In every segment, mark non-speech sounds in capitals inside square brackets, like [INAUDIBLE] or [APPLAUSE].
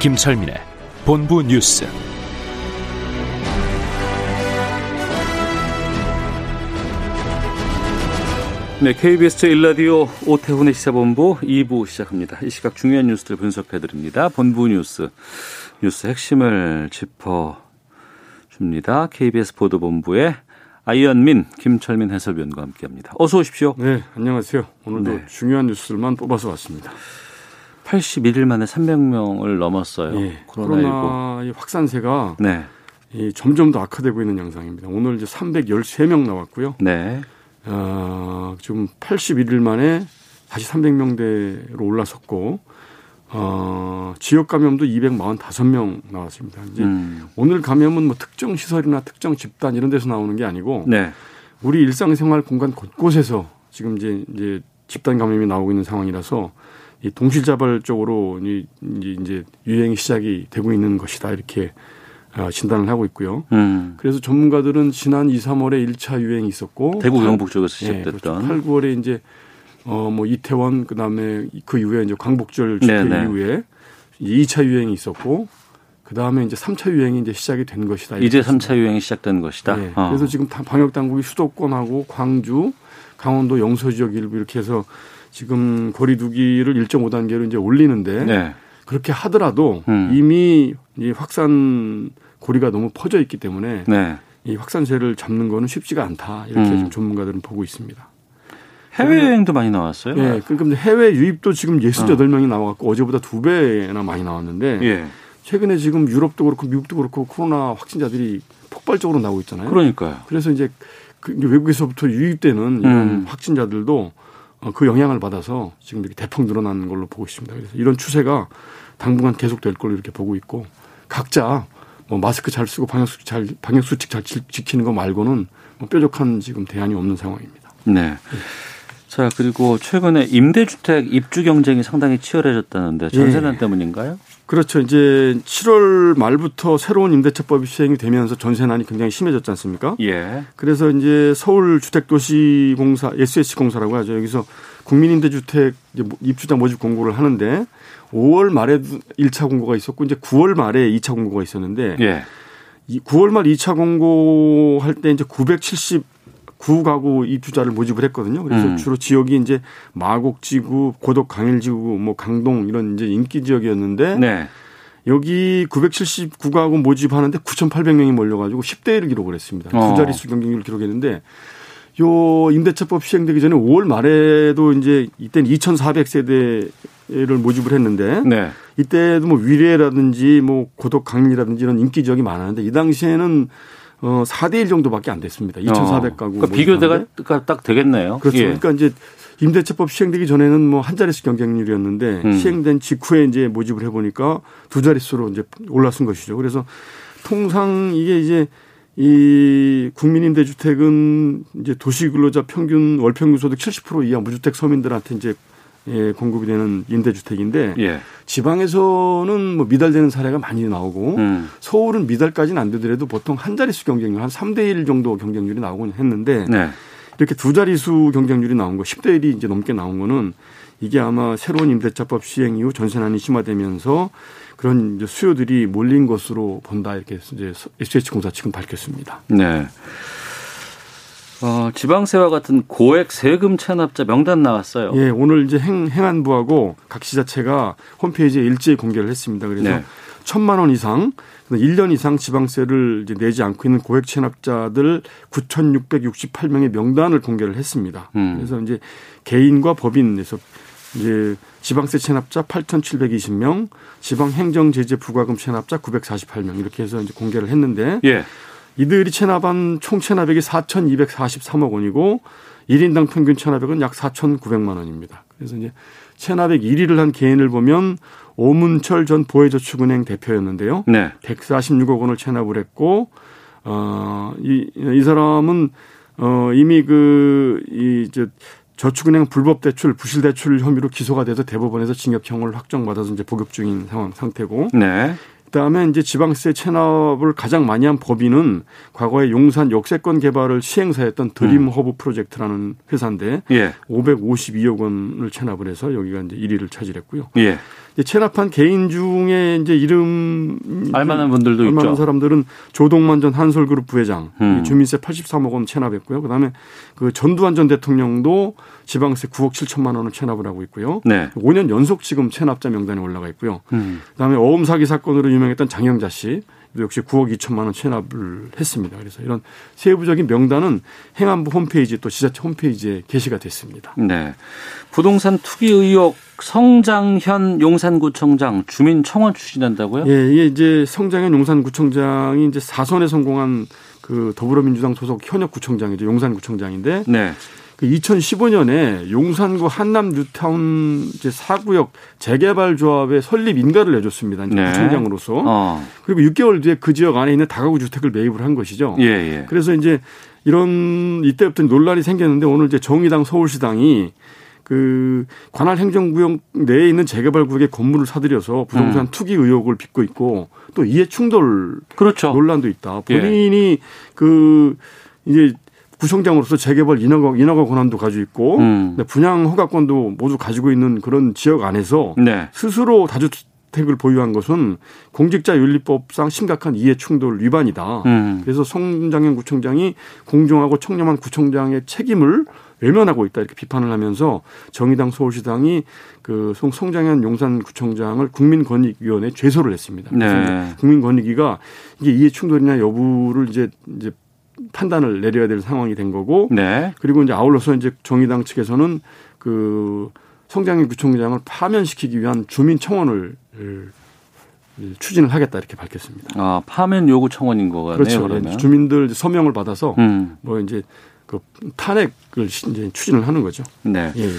김철민의 본부 뉴스. 네, KBS 제1라디오 오태훈의 시사본부 2부 시작합니다. 이 시각 중요한 뉴스들 분석해드립니다. 본부 뉴스, 뉴스 핵심을 짚어줍니다. KBS 보도본부의 아이언민, 김철민 해설위원과 함께합니다. 어서 오십시오. 네, 안녕하세요. 오늘도 네. 중요한 뉴스들만 뽑아서 왔습니다. 81일 만에 300명을 넘었어요. 예, 코로나19. 코로나의 확산세가 네, 이 점점 더 악화되고 있는 양상입니다. 오늘 이제 313명 나왔고요. 네, 어, 지금 81일 만에 다시 300명대로 올라섰고, 어, 지역 감염도 245명 나왔습니다. 이제 음, 오늘 감염은 뭐 특정 시설이나 특정 집단 이런 데서 나오는 게 아니고, 네, 우리 일상생활 공간 곳곳에서 지금 이제 이제 집단 감염이 나오고 있는 상황이라서 이 동실자발적으로 이- 이제 유행이 시작이 되고 있는 것이다 이렇게 어, 진단을 하고 있고요. 음, 그래서 전문가들은 지난 2, 3월에 1차 유행이 있었고 대구 경북 쪽에서 예, 시작됐던. 8, 9월에 이제 어뭐 이태원 그다음에 그 이후에 이제 광복절 집회 네네. 이후에 이제 2차 유행이 있었고 그다음에 이제 3차 유행이 이제 시작이 된 것이다. 이제 이렇게 3차 유행이 시작된 것이다. 네. 어. 그래서 지금 다 방역 당국이 수도권하고 광주, 강원도 영서 지역 일부 이렇게 해서 지금 거리두기를 1.5단계로 이제 올리는데 네, 그렇게 하더라도 음. 이미 이 확산 고리가 너무 퍼져 있기 때문에 네. 이 확산세를 잡는 거는 쉽지가 않다 이렇게 음. 전문가들은 보고 있습니다. 해외 여행도 많이 나왔어요. 예, 그러니까 해외 유입도 지금 68명이 나와갖고 어제보다 두 배나 많이 나왔는데 예. 최근에 지금 유럽도 그렇고 미국도 그렇고 코로나 확진자들이 폭발적으로 나오고 있잖아요. 그러니까요. 그래서 이제 그 외국에서부터 유입되는 이런 음. 확진자들도 어, 그 영향을 받아서 지금 이렇게 대폭 늘어나는 걸로 보고 있습니다. 그래서 이런 추세가 당분간 계속될 걸로 이렇게 보고 있고 각자 뭐 마스크 잘 쓰고 방역 수칙 잘 방역 수칙 잘 지- 지키는 거 말고는 뭐 뾰족한 지금 대안이 없는 상황입니다. 네. 자, 그리고 최근에 임대주택 입주 경쟁이 상당히 치열해졌다는데 전세난 예. 때문인가요? 그렇죠. 이제 7월 말부터 새로운 임대차법이 시행이 되면서 전세난이 굉장히 심해졌지 않습니까? 예. 그래서 이제 서울 주택도시공사 SH공사라고 하죠. 여기서 국민임대주택 입주자 모집 공고를 하는데 5월 말에 1차 공고가 있었고 이제 9월 말에 2차 공고가 있었는데 예. 이 9월 말 2차 공고할 때 이제 979가구 입주자를 모집을 했거든요. 그래서 음. 주로 지역이 이제 마곡지구, 고덕 강일지구, 뭐 강동 이런 이제 인기 지역이었는데 네. 여기 979가구 모집하는데 9,800명이 몰려가지고 10대 1을 기록을 했습니다. 어. 두 자릿수 경쟁률을 기록했는데 요 임대차법 시행되기 전에 5월 말에도 이제 이때는 2,400세대를 모집을 했는데 네. 이때도 뭐 위례라든지 뭐 고덕 강리라든지 이런 인기 지역이 많았는데 이 당시에는 어 4대 1 정도밖에 안 됐습니다. 2,400 가구. 그러니까 비교대가 딱 되겠네요. 그렇죠. 예. 그러니까 이제 임대차법 시행되기 전에는 뭐 한 자릿수 경쟁률이었는데 음. 시행된 직후에 이제 모집을 해보니까 두 자릿수로 이제 올라선 것이죠. 그래서 통상 이게 이제 이 국민임대주택은 이제 도시근로자 평균 월평균 소득 70% 이하 무주택 서민들한테 이제 예, 공급이 되는 임대주택인데 예. 지방에서는 뭐 미달되는 사례가 많이 나오고 음. 서울은 미달까지는 안 되더라도 보통 한 자릿수 경쟁률 한 3대 1 정도 경쟁률이 나오곤 했는데 네. 이렇게 두 자릿수 경쟁률이 나온 거 10대 1이 이제 넘게 나온 거는 이게 아마 새로운 임대차법 시행 이후 전세난이 심화되면서 그런 이제 수요들이 몰린 것으로 본다 이렇게 이제 SH공사 측은 밝혔습니다. 네. 어, 지방세와 같은 고액 세금 체납자 명단 나왔어요. 예, 오늘 이제 행, 행안부하고 각 지자체가 홈페이지에 일제히 공개를 했습니다. 그래서 네. 천만 원 이상, 1년 이상 지방세를 이제 내지 않고 있는 고액 체납자들 9,668명의 명단을 공개를 했습니다. 음. 그래서 이제 개인과 법인에서 이제 지방세 체납자 8,720명, 지방 행정 제재 부과금 체납자 948명 이렇게 해서 이제 공개를 했는데 예. 이들이 체납한 총 체납액이 4,243억 원이고 1인당 평균 체납액은 약 4,900만 원입니다. 그래서 이제 체납액 1위를 한 개인을 보면 오문철 전 보혜저축은행 대표였는데요. 네. 146억 원을 체납을 했고 어이 이 사람은 어 이미 그이저 저축은행 불법 대출, 부실 대출 혐의로 기소가 돼서 대법원에서 징역형을 확정받아서 이제 복역 중인 상황 상태고. 네. 그다음에 이제 지방세 체납을 가장 많이 한 법인은 과거에 용산 역세권 개발을 시행사였던 드림 허브 프로젝트라는 회사인데 예. 552억 원을 체납을 해서 여기가 이제 1위를 차지했고요. 예. 이제 체납한 개인 중에 이제 이름 알만한 분들도 알만한 있죠. 사람들은 조동만 전 한솔그룹 부회장 음. 주민세 83억 원 체납했고요. 그다음에 그 전두환 전 대통령도 지방세 9억 7천만 원을 체납을 하고 있고요. 네. 5년 연속 지금 체납자 명단에 올라가 있고요. 음. 그다음에 어음 사기 사건으로 유명했던 장영자 씨 역시 9억 2천만 원 체납을 했습니다. 그래서 이런 세부적인 명단은 행안부 홈페이지 또 지자체 홈페이지에 게시가 됐습니다. 네. 부동산 투기 의혹 성장현 용산구청장 주민 청원 추진한다고요? 예, 이게 이제 성장현 용산구청장이 이제 사선에 성공한 그 더불어민주당 소속 현역 구청장이죠. 용산구청장인데 네. 그 2015년에 용산구 한남 뉴타운 이제 사구역 재개발 조합의 설립 인가를 내줬습니다. 이제 네. 구청장으로서. 어. 그리고 6개월 뒤에 그 지역 안에 있는 다가구 주택을 매입을 한 것이죠. 예, 예. 그래서 이제 이런 이때부터 논란이 생겼는데 오늘 이제 정의당 서울시당이 그 관할 행정구역 내에 있는 재개발 구역의 건물을 사들여서 부동산 음. 투기 의혹을 빚고 있고 또 이해 충돌 그렇죠. 논란도 있다. 예. 본인이 그 이제 구청장으로서 재개발 인허가 인허가 권한도 가지고 있고 음. 분양 허가권도 모두 가지고 있는 그런 지역 안에서 네. 스스로 다주택을 보유한 것은 공직자윤리법상 심각한 이해 충돌 위반이다. 음. 그래서 송장현 구청장이 공정하고 청렴한 구청장의 책임을 외면하고 있다 이렇게 비판을 하면서 정의당 서울시당이 그 송- 송장현 용산구청장을 국민권익위원회에 제소를 했습니다. 그래서 네. 국민권익위가 이게 이해 충돌이냐 여부를 이제 이제 판단을 내려야 될 상황이 된 거고 네. 그리고 이제 아울러서 이제 정의당 측에서는 그 성장현 구청장을 파면시키기 위한 주민 청원을 추진을 하겠다 이렇게 밝혔습니다. 아, 파면 요구 청원인 거네요. 그렇죠. 주민들 서명을 받아서 음. 뭐 이제 그 탄핵을 시- 이제 추진을 하는 거죠. 네. 예, 예.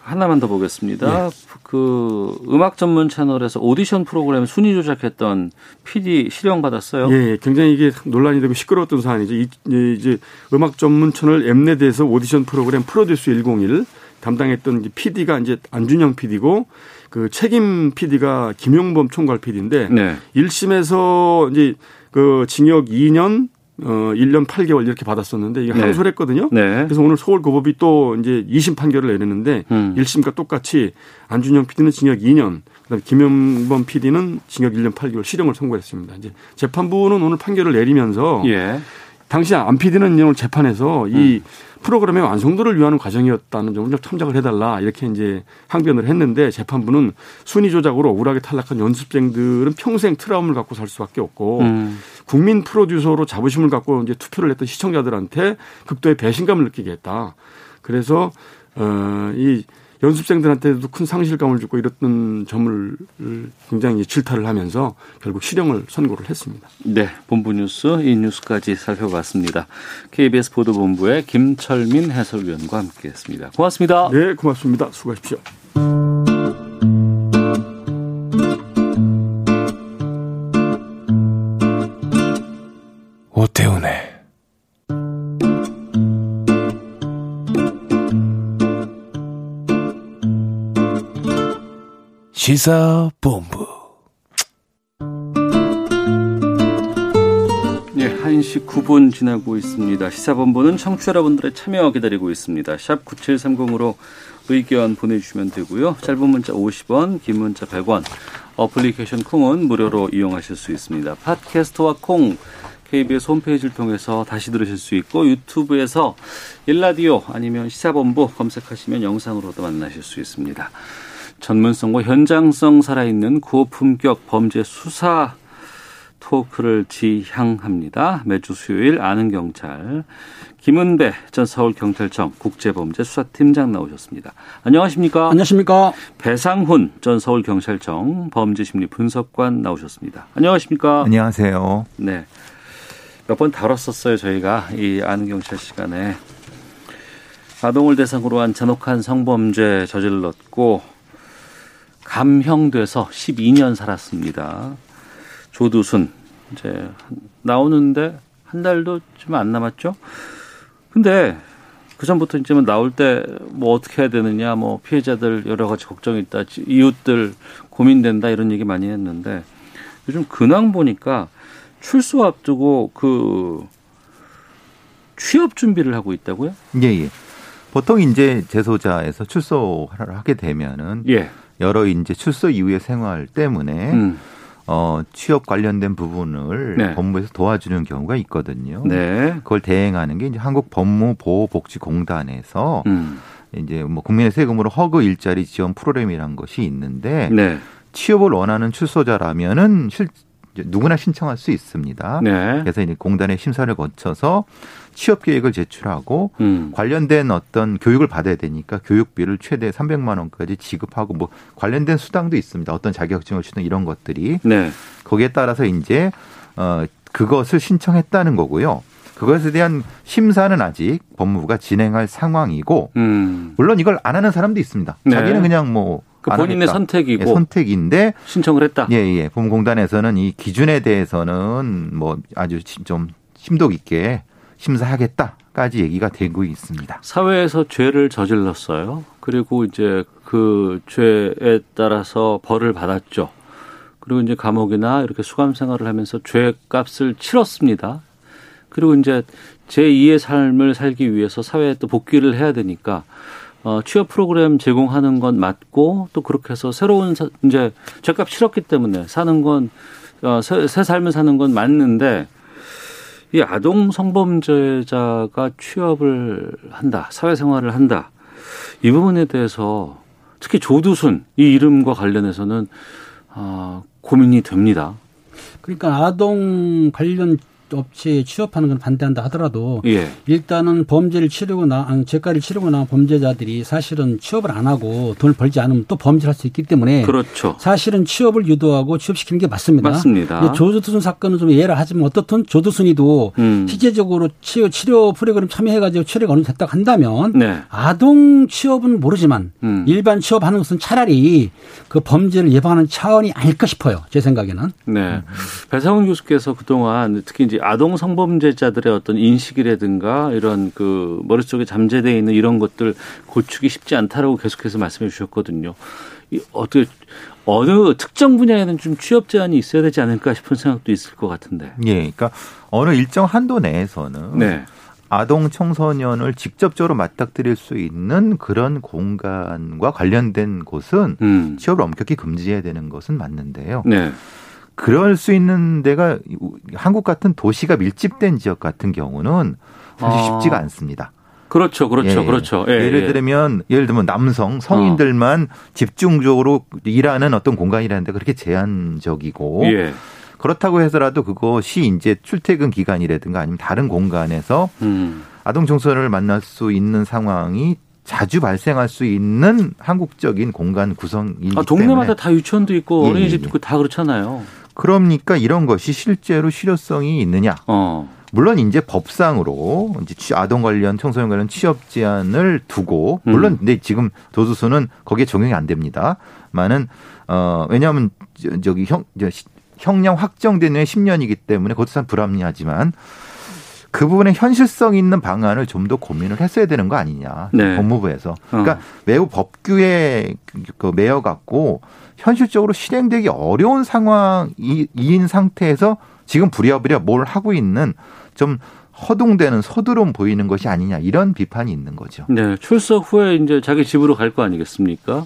하나만 더 보겠습니다. 그 음악 전문 채널에서 오디션 프로그램 순위 조작했던 PD 실형 받았어요. 예, 예, 굉장히 이게 논란이 되고 시끄러웠던 사안이죠. 이, 이- 이제 음악 전문 채널 엠넷에서 오디션 프로그램 프로듀스 101 담당했던 PD가 이제 안준영 PD고 그 책임 PD가 김용범 총괄 PD인데 네. 1심에서 이제 그 징역 2년 어 1년 8개월 이렇게 받았었는데 이게 네. 항소를 했거든요. 네. 그래서 오늘 서울 고법이 또 이제 2심 판결을 내렸는데 음. 1심과 똑같이 안준영 PD는 징역 2년, 그다음에 김영범 PD는 징역 1년 8개월 실형을 선고했습니다. 이제 재판부는 오늘 판결을 내리면서 예. 당시 안 PD는 오늘 재판에서 이 프로그램의 완성도를 위한 과정이었다는 점을 좀 첨작을 해달라 이렇게 이제 항변을 했는데 재판부는 순위 조작으로 억울하게 탈락한 연습생들은 평생 트라우마를 갖고 살 수밖에 없고 음. 국민 프로듀서로 자부심을 갖고 이제 투표를 했던 시청자들한테 극도의 배신감을 느끼게 했다. 그래서 어이 연습생들한테도 큰 상실감을 주고 이랬던 점을 굉장히 질타를 하면서 결국 실형을 선고를 했습니다. 네, 본부 뉴스 이 뉴스까지 살펴봤습니다. KBS 보도본부의 김철민 해설위원과 함께했습니다. 고맙습니다. 네, 고맙습니다. 수고하십시오. 시사본부 네, 1시 9분 지나고 있습니다. 시사본부는 청취자 여러분들의 참여 기다리고 있습니다. 샵 9730으로 의견 보내주시면 되고요. 짧은 문자 50원, 긴 문자 100원, 어플리케이션 콩은 무료로 이용하실 수 있습니다. 팟캐스트와 콩, KBS 홈페이지를 통해서 다시 들으실 수 있고 유튜브에서 일라디오 아니면 시사본부 검색하시면 영상으로도 만나실 수 있습니다. 전문성과 현장성 살아있는 고품격 범죄 수사 토크를 지향합니다. 매주 수요일 아는 경찰 김은배 전 서울경찰청 국제범죄수사팀장 나오셨습니다. 안녕하십니까? 안녕하십니까. 배상훈 전 서울경찰청 범죄심리분석관 나오셨습니다. 안녕하십니까? 안녕하세요. 네. 몇 번 다뤘었어요, 저희가. 이 아는 경찰 시간에. 아동을 대상으로 한 잔혹한 성범죄 저질렀고 감형돼서 12년 살았습니다. 조두순 이제 나오는데 한 달도 좀 안 남았죠. 근데 그 전부터 이제 뭐 나올 때 뭐 어떻게 해야 되느냐, 뭐 피해자들 여러 가지 걱정이 있다, 이웃들 고민된다 이런 얘기 많이 했는데 요즘 근황 보니까 출소 앞두고 그 취업 준비를 하고 있다고요? 예, 예. 보통 이제 재소자에서 출소를 하게 되면은 예. 여러 이제 출소 이후의 생활 때문에 음. 어, 취업 관련된 부분을 네. 법무부에서 도와주는 경우가 있거든요. 네. 그걸 대행하는 게 이제 한국 법무보호복지공단에서 음. 이제 뭐 국민의 세금으로 허그 일자리 지원 프로그램이라는 것이 있는데 네. 취업을 원하는 출소자라면은 실 누구나 신청할 수 있습니다. 네. 그래서 이제 공단의 심사를 거쳐서 취업 계획을 제출하고 음. 관련된 어떤 교육을 받아야 되니까 교육비를 최대 300만 원까지 지급하고 뭐 관련된 수당도 있습니다. 어떤 자격증을 주는 이런 것들이 네. 거기에 따라서 이제 어 그것을 신청했다는 거고요. 그것에 대한 심사는 아직 법무부가 진행할 상황이고 음. 물론 이걸 안 하는 사람도 있습니다. 네. 자기는 그냥 뭐그안 본인의 하겠다. 선택이고 예, 선택인데 신청을 했다. 예, 예. 법무공단에서는 이 기준에 대해서는 뭐 아주 좀 심도 있게 심사하겠다까지 얘기가 되고 있습니다. 사회에서 죄를 저질렀어요. 그리고 이제 그 죄에 따라서 벌을 받았죠. 그리고 이제 감옥이나 이렇게 수감 생활을 하면서 죄값을 치렀습니다. 그리고 이제 제2의 삶을 살기 위해서 사회에 또 복귀를 해야 되니까 어, 취업 프로그램 제공하는 건 맞고 또 그렇게 해서 새로운 사, 이제 죄값 치렀기 때문에 사는 건 어, 새, 새 삶을 사는 건 맞는데 이 아동 성범죄자가 취업을 한다, 사회생활을 한다. 이 부분에 대해서 특히 조두순 이 이름과 관련해서는 아, 고민이 됩니다. 그러니까 아동 관련 업체에 취업하는 건 반대한다 하더라도 예. 일단은 범죄를 치르고 나 죄가를 치르고 나온 범죄자들이 사실은 취업을 안 하고 돈을 벌지 않으면 또 범죄를 할 수 있기 때문에 그렇죠. 사실은 취업을 유도하고 취업시키는 게 맞습니다. 맞습니다. 조두순 사건은 좀 예를 하지만 어떻든 조두순이도 음. 실제적으로 치료, 치료 프로그램 참여해가지고 취업이 어느 정도 됐다고 한다면 네. 아동 취업은 모르지만 음. 일반 취업하는 것은 차라리 그 범죄를 예방하는 차원이 아닐까 싶어요. 제 생각에는. 네. 배상훈 교수께서 그동안 특히 이제 아동 성범죄자들의 어떤 인식이라든가 이런 그 머릿속에 잠재되어 있는 이런 것들 고치기 쉽지 않다라고 계속해서 말씀해 주셨거든요. 이 어떻게 어느 특정 분야에는 좀 취업 제한이 있어야 되지 않을까 싶은 생각도 있을 것 같은데. 예, 그러니까 어느 일정 한도 내에서는 네. 아동 청소년을 직접적으로 맞닥뜨릴 수 있는 그런 공간과 관련된 곳은 음. 취업을 엄격히 금지해야 되는 것은 맞는데요. 네. 그럴 수 있는 데가 한국 같은 도시가 밀집된 지역 같은 경우는 사실 아. 쉽지가 않습니다. 그렇죠. 그렇죠. 예. 그렇죠. 예, 예를 예. 들면 예를 들면 남성 성인들만 집중적으로 일하는 어떤 공간이라는데 그렇게 제한적이고 예. 그렇다고 해서라도 그것이 이제 출퇴근 기간이라든가 아니면 다른 공간에서 음. 아동 청소년을 만날 수 있는 상황이 자주 발생할 수 있는 한국적인 공간 구성이기 아, 동네마다 때문에 다 유치원도 있고 예, 어린이집도 예, 있고 다 그렇잖아요. 그러니까 이런 것이 실제로 실효성이 있느냐? 어. 물론 이제 법상으로 이제 취- 아동 관련 청소년 관련 취업 제한을 두고 물론 음. 근데 지금 도수수는 거기에 적용이 안 됩니다. 많은 어 왜냐하면 저- 저기 형 저, 시- 형량 확정된 후에 10년이기 때문에 그것도 참 불합리하지만 그 부분에 현실성 있는 방안을 좀 더 고민을 했어야 되는 거 아니냐 네. 법무부에서 그러니까 어. 매우 법규에 그 매여 갖고 현실적으로 실행되기 어려운 상황인 상태에서 지금 부랴부랴 뭘 하고 있는 좀 허둥대는 서두름 보이는 것이 아니냐 이런 비판이 있는 거죠. 네, 출석 후에 이제 자기 집으로 갈 거 아니겠습니까?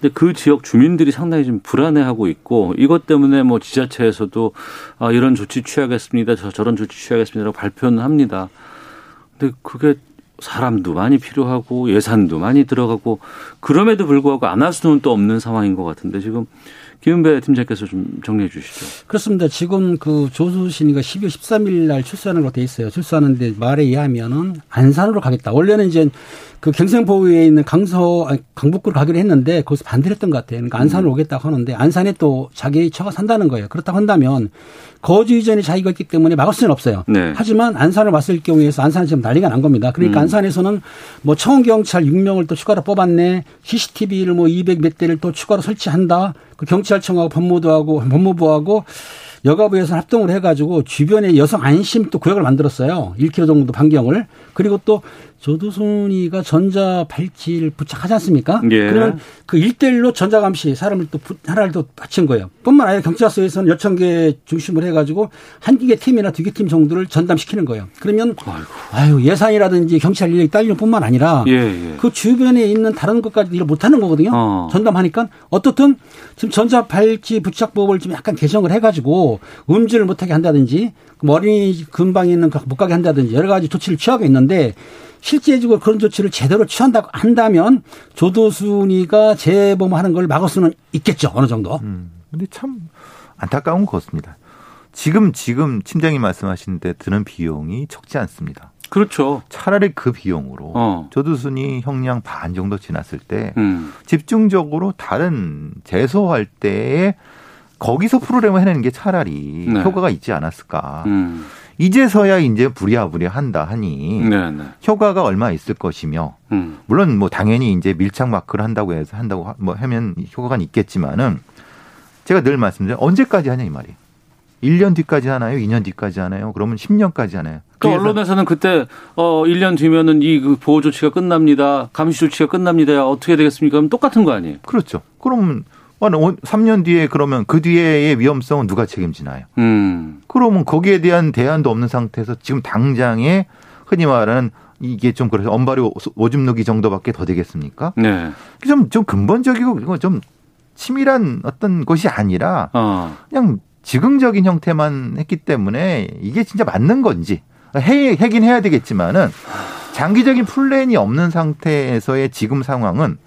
근데 그 지역 주민들이 상당히 좀 불안해하고 있고 이것 때문에 뭐 지자체에서도 아, 이런 조치 취하겠습니다. 저 저런 조치 취하겠습니다라고 발표는 합니다. 근데 그게 사람도 많이 필요하고 예산도 많이 들어가고 그럼에도 불구하고 안 할 수는 또 없는 상황인 것 같은데 지금 김은배 팀장께서 좀 정리해 주시죠. 그렇습니다. 지금 그 조수신이가 12월 13일 날 출소하는 걸로 돼 있어요. 출소하는데 말에 의하면은 안산으로 가겠다. 원래는 이제 그 경생보호에 있는 강서, 아니, 강북구로 가기로 했는데 거기서 반대를 했던 것 같아요. 그러니까 안산으로 오겠다고 하는데 안산에 또 자기 처가 산다는 거예요. 그렇다고 한다면 거주 이전에 자기가 있기 때문에 막을 수는 없어요. 네. 하지만 안산을 왔을 경우에서 안산은 지금 난리가 난 겁니다. 그러니까 음. 안산에서는 뭐 청원경찰 6명을 또 추가로 뽑았네. CCTV를 뭐 200 몇 대를 또 추가로 설치한다. 그 경찰청하고 법무부하고 법무부하고 여가부에서 합동을 해가지고 주변에 여성 안심 또 구역을 만들었어요. 1km 정도 반경을. 그리고 또 조두순이가 전자 발찌를 부착하지 않습니까? 예. 그러면 그 일대일로 전자 감시 사람을 또 부- 하나를 또 바친 거예요. 뿐만 아니라 경찰서에서는 여천 개 중심으로 해가지고 한 개 팀이나 두 개 팀 정도를 전담시키는 거예요. 그러면 아유 예산이라든지 경찰 인력이 딸리는 뿐만 아니라 예, 예. 그 주변에 있는 다른 것까지 일을 못하는 거거든요. 어. 전담하니까 어떻든 지금 전자 발찌 부착법을 좀 약간 개정을 해가지고 음주를 못하게 한다든지 그 어린이 근방에 있는 못 가게 한다든지 여러 가지 조치를 취하고 있는데 실제적으로 그런 조치를 제대로 취한다고 한다면 조도순이가 재범하는 걸 막을 수는 있겠죠 어느 정도. 음. 근데 참 안타까운 것 같습니다. 지금 지금 팀장님 말씀하시는데 드는 비용이 적지 않습니다. 그렇죠. 차라리 그 비용으로 어. 조두순이 형량 반 정도 지났을 때 음. 집중적으로 다른 재소할 때에 거기서 프로그램을 해내는 게 차라리 네. 효과가 있지 않았을까. 음. 이제서야 이제 부랴부랴 한다 하니 네, 네. 효과가 얼마 있을 것이며 음. 물론 뭐 당연히 이제 밀착 마크를 한다고 해서 한다고 하- 뭐 하면 효과가 있겠지만은 제가 늘 말씀드려 언제까지 하냐 이 말이에요. 1년 뒤까지 하나요? 2년 뒤까지 하나요? 그러면 10년까지 하나요? 그 언론에서는 그때 어 1년 뒤면은 이 그 보호 조치가 끝납니다. 감시 조치가 끝납니다. 어떻게 되겠습니까? 그럼 똑같은 거 아니에요? 그렇죠. 그러면 3년 뒤에 그러면 그 뒤에의 위험성은 누가 책임지나요? 음. 그러면 거기에 대한 대안도 없는 상태에서 지금 당장에 흔히 말하는 이게 좀 그래서 언발이 오- 오줌 누기 정도밖에 더 되겠습니까? 네. 좀, 좀 근본적이고 이거 좀 치밀한 어떤 것이 아니라 어. 그냥 즉흥적인 형태만 했기 때문에 이게 진짜 맞는 건지 해, 하긴 해야 되겠지만은 장기적인 플랜이 없는 상태에서의 지금 상황은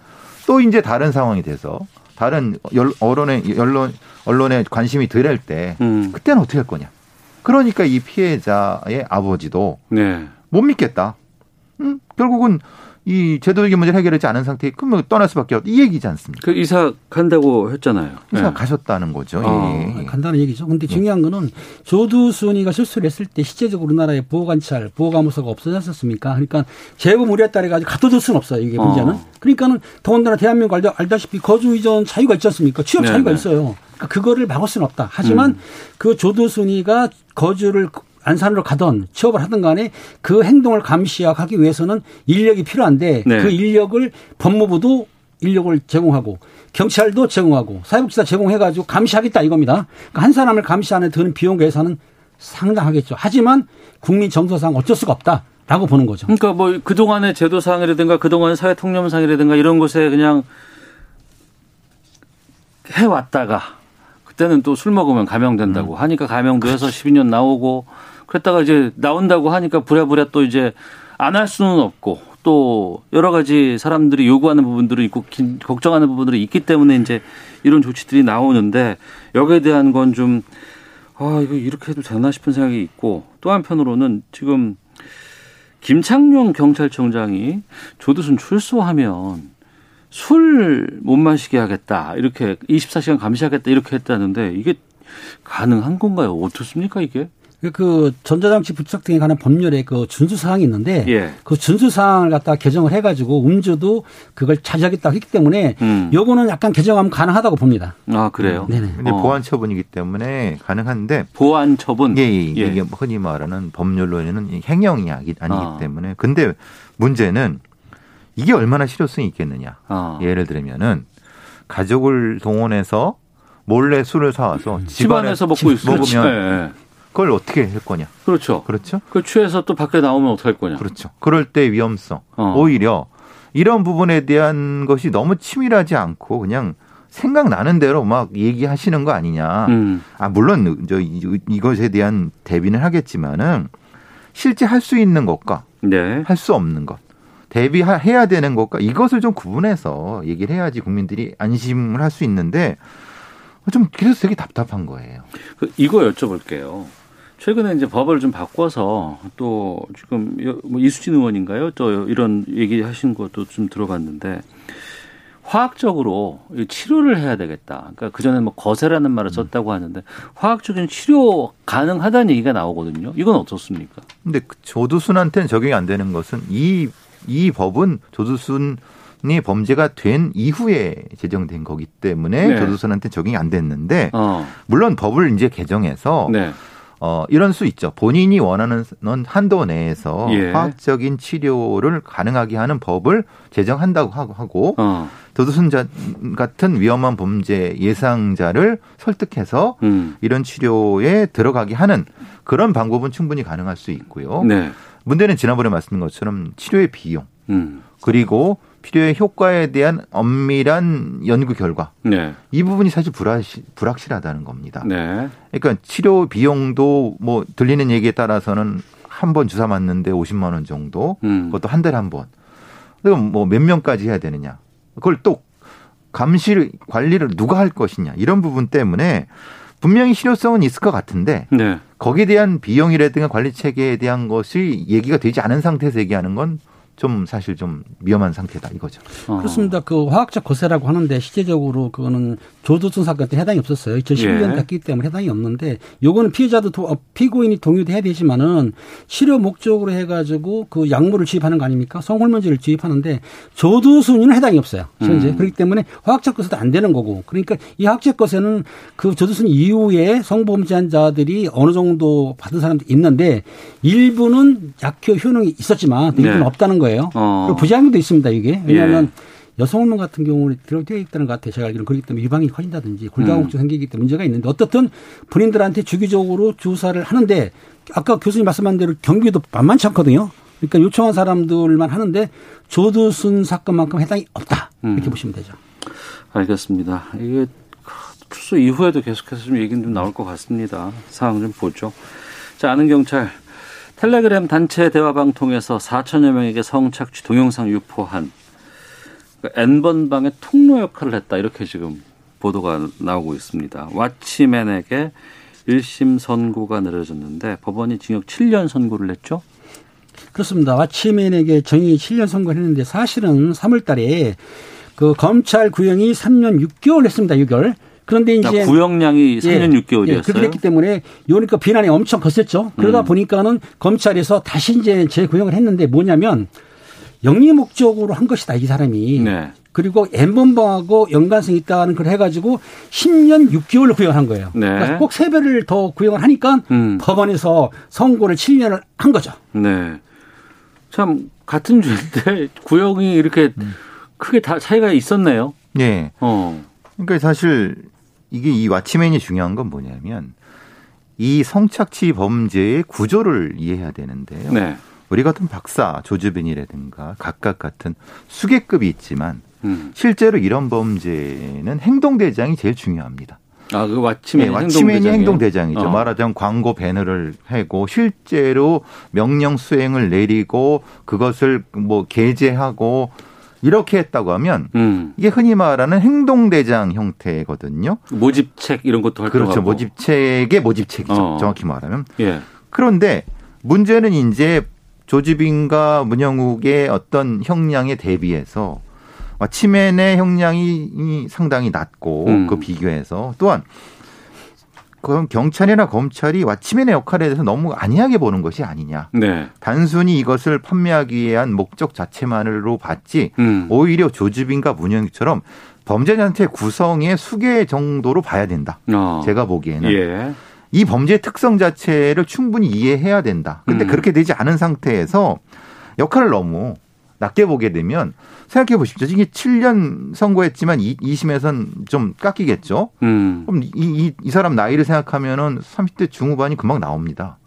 또 이제 다른 상황이 돼서 다른 열- 언론에 언론 언론에 관심이 덜할 때 음. 그때는 어떻게 할 거냐. 그러니까 이 피해자의 아버지도 네. 못 믿겠다. 음, 결국은 이 제도적인 문제를 해결하지 않은 상태에 그러면 떠날 수밖에 없다. 이 얘기지 않습니까? 그 이사 간다고 했잖아요. 그래서 네. 가셨다는 거죠. 어. 예. 간단한 얘기죠. 근데 중요한 거는 조두순이가 실수를 했을 때 실제적으로 우리나라에 보호관찰, 보호감호소가 없어졌었습니까? 그러니까 재범 우려에 따라 가지고 갖다 줄 수는 없어요. 이게 문제는. 어. 그러니까는 더군다나 대한민국 알다, 알다시피 거주 이전 자유가 있지 않습니까? 취업 네, 자유가 네. 있어요. 그러니까 그거를 막을 수는 없다. 하지만 음. 그 조두순이가 거주를 안산으로 가던 취업을 하든 간에 그 행동을 감시하기 위해서는 인력이 필요한데 네. 그 인력을 법무부도 인력을 제공하고 경찰도 제공하고 사회복지사 제공해가지고 감시하겠다 이겁니다. 그러니까 한 사람을 감시하는 드는 비용 계산은 상당하겠죠. 하지만 국민 정서상 어쩔 수가 없다 라고 보는 거죠. 그러니까 뭐 그동안의 제도상이라든가 그동안의 사회 통념상이라든가 이런 것에 그냥 해왔다가 그때는 또 술 먹으면 감형된다고 하니까 감형도 해서 12년 나오고 그랬다가 이제 나온다고 하니까 부랴부랴 또 이제 안 할 수는 없고 또 여러 가지 사람들이 요구하는 부분들이 있고 긴- 걱정하는 부분들이 있기 때문에 이제 이런 조치들이 나오는데 여기에 대한 건 좀 아, 이거 이렇게 해도 되나 싶은 생각이 있고 또 한편으로는 지금 김창룡 경찰청장이 조두순 출소하면 술 못 마시게 하겠다. 이렇게 24시간 감시하겠다. 이렇게 했다는데 이게 가능한 건가요? 어떻습니까, 이게? 그 전자장치 부착 등에 관한 법률에 그 준수 사항이 있는데 예. 그 준수 사항을 갖다 개정을 해가지고 음주도 그걸 자제하겠다고 했기 때문에 음. 요거는 약간 개정하면 가능하다고 봅니다. 아, 그래요? 네네. 근데 어. 보안 처분이기 때문에 가능한데 보안 처분. 예, 예, 예. 이게 흔히 말하는 법률로는 행령이 아니- 아니기 아. 때문에 근데 문제는 이게 얼마나 실효성이 있겠느냐. 아. 예를 들면은 가족을 동원해서 몰래 술을 사와서 집안에서 먹고 집- 있으면 먹으면 예, 예. 그걸 어떻게 할 거냐. 그렇죠. 그렇죠? 그 취해서 또 밖에 나오면 어떡할 거냐. 그렇죠. 그럴 때 위험성. 어. 오히려 이런 부분에 대한 것이 너무 치밀하지 않고 그냥 생각나는 대로 막 얘기하시는 거 아니냐. 음. 아, 물론 저 이- 이것에 대한 대비는 하겠지만은 실제 할 수 있는 것과 네. 할수 없는 것. 대비해야 되는 것과 이것을 좀 구분해서 얘기를 해야지 국민들이 안심을 할 수 있는데 좀 그래서 되게 답답한 거예요. 그 이거 여쭤볼게요. 최근에 이제 법을 좀 바꿔서 또 지금 여- 뭐 이수진 의원인가요? 또 이런 얘기 하신 것도 좀 들어봤는데 화학적으로 이 치료를 해야 되겠다. 그러니까 그 전에 뭐 거세라는 말을 썼다고 하는데 화학적인 치료 가능하다는 얘기가 나오거든요. 이건 어떻습니까? 근데 그 조두순한테는 적용이 안 되는 것은 이, 이 법은 조두순이 범죄가 된 이후에 제정된 거기 때문에 네. 조두순한테 적용이 안 됐는데 어, 물론 법을 이제 개정해서 네, 어, 이런 수 있죠. 본인이 원하는 한도 내에서 예. 화학적인 치료를 가능하게 하는 법을 제정한다고 하고, 어, 도두순자 같은 위험한 범죄 예상자를 설득해서 음, 이런 치료에 들어가게 하는 그런 방법은 충분히 가능할 수 있고요. 네, 문제는 지난번에 말씀드린 것처럼 치료의 비용 음, 그리고 필요의 효과에 대한 엄밀한 연구 결과. 네, 이 부분이 사실 불확실, 불확실하다는 겁니다. 네, 그러니까 치료 비용도 뭐 들리는 얘기에 따라서는 한 번 주사 맞는데 50만 원 정도, 음, 그것도 한 달에 한 번. 그럼 뭐 몇 명까지 해야 되느냐? 그걸 또 감시를 관리를 누가 할 것이냐? 이런 부분 때문에 분명히 실효성은 있을 것 같은데 네, 거기에 대한 비용이라든가 관리 체계에 대한 것이 얘기가 되지 않은 상태에서 얘기하는 건 좀 사실 좀 위험한 상태다 이거죠. 어. 그렇습니다. 그 화학적 거세라고 하는데 실제적으로 그거는 조두순 사건 때 해당이 없었어요. 2012년 예. 됐기 때문에 해당이 없는데 요거는 피해자도 도- 어, 피고인이 동의도 해야 되지만은 치료 목적으로 해가지고 그 약물을 주입하는 거 아닙니까? 성호르몬제를 주입하는데 조두순이는 해당이 없어요. 현재 음. 그렇기 때문에 화학적 거세도 안 되는 거고 그러니까 이 화학적 거세는 그 조두순 이후에 성범죄자들이 어느 정도 받은 사람도 있는데 일부는 약효 효능이 있었지만 일부는 네. 없다는 거예요. 어. 그리고 부작용도 있습니다, 이게. 왜냐하면 예. 여성 호르몬 같은 경우는 들어되어 있다는 것 같아요. 제가 알기로는 그렇기 때문에 유방이 커진다든지 음. 골다공증 생기기 때문에 문제가 있는데 어떻든 본인들한테 주기적으로 주사를 하는데 아까 교수님 말씀한 대로 경비도 만만치 않거든요. 그러니까 요청한 사람들만 하는데 조두순 사건만큼 해당이 없다. 이렇게 음. 보시면 되죠. 알겠습니다. 이게 출소 이후에도 계속해서 좀 얘기는 좀 나올 것 같습니다. 상황 좀 보죠. 자, 아는 경찰. 텔레그램 단체 대화방 통해서 4천여 명에게 성착취 동영상 유포한 그 N번방의 통로 역할을 했다. 이렇게 지금 보도가 나오고 있습니다. 왓치맨에게 1심 선고가 내려졌는데 법원이 징역 7년 선고를 냈죠? 그렇습니다. 와치맨에게 정의 7년 선고를 했는데 사실은 3월 달에 그 검찰 구형이 3년 6개월 했습니다. 6개월. 그런데 이제 아, 구형량이 3년 6개월이었어요. 예, 됐기 때문에 요니까 비난이 엄청 컸었죠. 그러다 음. 보니까는 검찰에서 다시 이제 재구형을 했는데 뭐냐면 영리 목적으로 한 것이다 이 사람이. 네. 그리고 엠번방하고 연관성이 있다는 걸 해가지고 10년 6개월을 구형한 거예요. 네. 그러니까 꼭세 배를 더 구형을 하니까 음. 법원에서 선고를 7년을 한 거죠. 네. 참 같은 죄인데 [LAUGHS] 구형이 이렇게 크게 다 차이가 있었네요. 예. 어. 그러니까 사실 이게 이 와치맨이 중요한 건 뭐냐면 이 성착취 범죄의 구조를 이해해야 되는데요. 네. 우리 같은 박사, 조주빈이라든가 각각 같은 수계급이 있지만 음. 실제로 이런 범죄는 행동 대장이 제일 중요합니다. 아, 그 왓치맨 네, 왓치맨이 행동대장이에요? 행동 대장이죠. 어. 말하자면 광고 배너를 하고 실제로 명령 수행을 내리고 그것을 뭐 게재하고 이렇게 했다고 하면 음. 이게 흔히 말하는 행동대장 형태거든요. 모집책 이런 것도 활동하고. 그렇죠. 모집책의 모집책이죠. 어. 정확히 말하면. 예. 그런데 문제는 이제 조지빈과 문영욱의 어떤 형량에 대비해서 치맨의 형량이 상당히 낮고 음. 그 비교해서 또한 그럼 경찰이나 검찰이 왓치맨의 역할에 대해서 너무 안이하게 보는 것이 아니냐. 네. 단순히 이것을 판매하기 위한 목적 자체만으로 봤지 음. 오히려 조주빈과 문영욱처럼 범죄자한테 구성의 수계 정도로 봐야 된다. 어. 제가 보기에는 예. 이 범죄의 특성 자체를 충분히 이해해야 된다. 근데 음. 그렇게 되지 않은 상태에서 역할을 너무 낮게 보게 되면 생각해 보십시오. 이게 7년 선고했지만 2심에선 좀 깎이겠죠. 음. 그럼 이, 이, 이 사람 나이를 생각하면은 30대 중후반이 금방 나옵니다.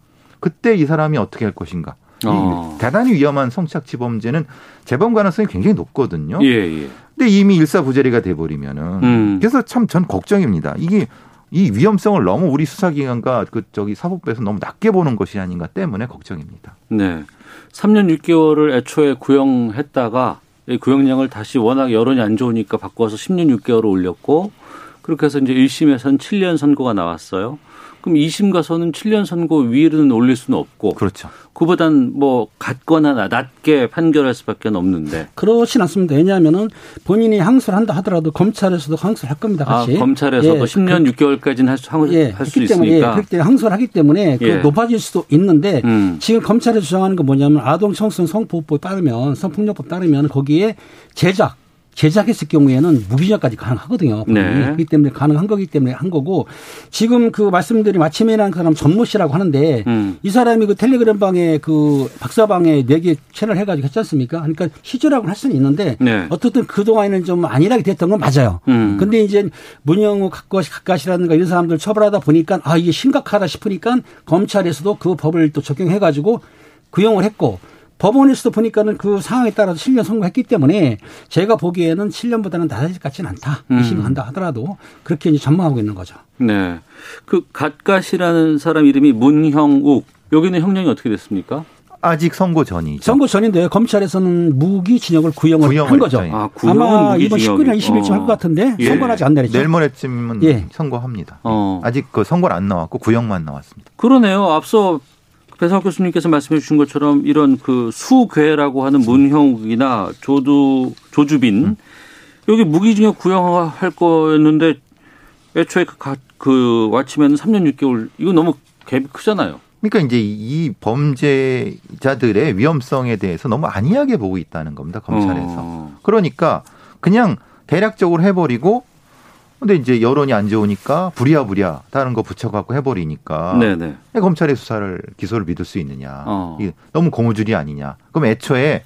그때 이 사람이 어떻게 할 것인가. 이 어. 대단히 위험한 성착취 범죄는 재범 가능성이 굉장히 높거든요. 예, 예. 근데 이미 일사부재리가 돼버리면은 음. 그래서 참 전 걱정입니다. 이게 이 위험성을 너무 우리 수사기관과 그 저기 사법부에서 너무 낮게 보는 것이 아닌가 때문에 걱정입니다. 네. 3년 6개월을 애초에 구형했다가 이 구형량을 다시 워낙 여론이 안 좋으니까 바꿔서 10년 6개월을 올렸고 그렇게 해서 이제 1심에서는 7년 선고가 나왔어요. 그럼 2심 가서는 7년 선고 위로는 올릴 수는 없고 그렇죠. 그보단 뭐 같거나 낮게 판결할 수밖에 없는데 그렇진 않습니다. 왜냐하면은 본인이 항소를 한다 하더라도 검찰에서도 항소를 할 겁니다. 아, 같이. 검찰에서도 예, 10년 6개월까지는 할수 예, 할수 했기 때문에 예, 있으니까 그렇기 때문에 항소를 하기 때문에 그 예. 높아질 수도 있는데 음. 지금 검찰이 주장하는 건 뭐냐면 아동 청소년 성보호법에 따르면 성폭력법 따르면 거기에 제작 제작했을 경우에는 무기징역까지 가능하거든요. 네. 그렇기 때문에 가능한 거기 때문에 한 거고 지금 그 말씀드린 마침이라는 사람 전모 씨라고 하는데 음. 이 사람이 그 텔레그램 방에 그 박사방에 네 개 채널 해가지고 했지 않습니까? 그러니까 시조라고 할 수는 있는데 네. 어떻든 그동안에는 좀 안일하게 됐던 건 맞아요. 음. 근데 이제 문영우 각과시 각가시라든가 이런 사람들 처벌하다 보니까 아 이게 심각하다 싶으니까 검찰에서도 그 법을 또 적용해가지고 구형을 했고 법원에서도 보니까는 그 상황에 따라서 7년 선고했기 때문에 제가 보기에는 7년보다는 낮아질 것 같지는 않다. 음. 이심 한다 하더라도 그렇게 이제 전망하고 있는 거죠. 네. 그 갓갓이라는 사람 이름이 문형욱. 여기는 형량이 어떻게 됐습니까? 아직 선고 전이죠. 선고 전인데 검찰에서는 무기 징역을 구형을, 구형을 한 거죠. 아, 아마 이번 무기징역이. 19일이나 20일쯤 할 것 같은데 예. 선고는 아직 안 내렸죠. 내일 모레쯤은 예. 선고합니다. 어. 아직 그 선고는 안 나왔고 구형만 나왔습니다. 그러네요. 앞서 배상학 교수님께서 말씀해 주신 것처럼 이런 그 수괴라고 하는 문형욱이나 조두 조주빈 음. 여기 무기징역 구형할 거였는데 애초에 그, 가- 그 와치면 3년 6개월 이거 너무 갭이 크잖아요. 그러니까 이제 이 범죄자들의 위험성에 대해서 너무 안이하게 보고 있다는 겁니다. 검찰에서. 어. 그러니까 그냥 대략적으로 해버리고 근데 이제 여론이 안 좋으니까 부랴부랴 다른 거 붙여갖고 해버리니까 네네. 왜 검찰의 수사를 기소를 믿을 수 있느냐. 어. 이게 너무 고무줄이 아니냐. 그럼 애초에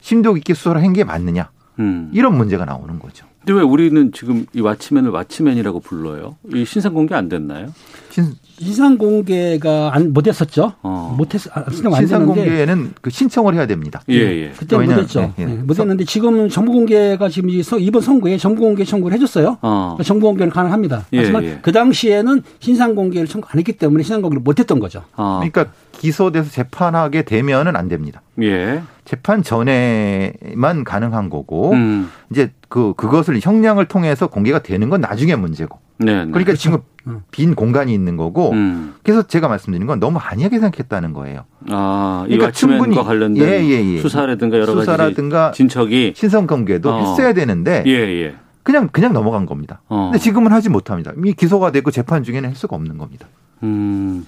심도 있게 수사를 한 게 맞느냐. 음. 이런 문제가 나오는 거죠. 근데 왜 우리는 지금 이 와치맨을 와치맨이라고 불러요? 이 신상 공개 안 됐나요? 신, 신상 공개가 안 못했었죠. 어. 못했 아, 신상 됐는데 공개는 그 신청을 해야 됩니다. 예, 예. 그때 왜냐면, 못했죠. 예, 예. 예, 못했는데 지금 정보 공개가 지금 이 서- 이번 선거에 정보 공개 청구를 해줬어요. 어. 정보 공개는 가능합니다. 예, 하지만 예. 그 당시에는 신상 공개를 청구 안 했기 때문에 신상 공개를 못했던 거죠. 아. 그러니까 기소돼서 재판하게 되면은 안 됩니다. 예. 재판 전에만 가능한 거고 음. 이제 그 그것을 형량을 통해서 공개가 되는 건 나중에 문제고. 네. 네. 그러니까 지금 음. 빈 공간이 있는 거고. 음. 그래서 제가 말씀드린 건 너무 안이하게 생각했다는 거예요. 아, 이 그러니까 충분히- 관련된 예, 예, 예. 수사라든가 여러 가지 수사라든가 진척이 신성 공개도 어. 했어야 되는데 예, 예. 그냥 그냥 넘어간 겁니다. 어. 근데 지금은 하지 못합니다. 이미 기소가 되고 재판 중에는 할 수가 없는 겁니다. 음.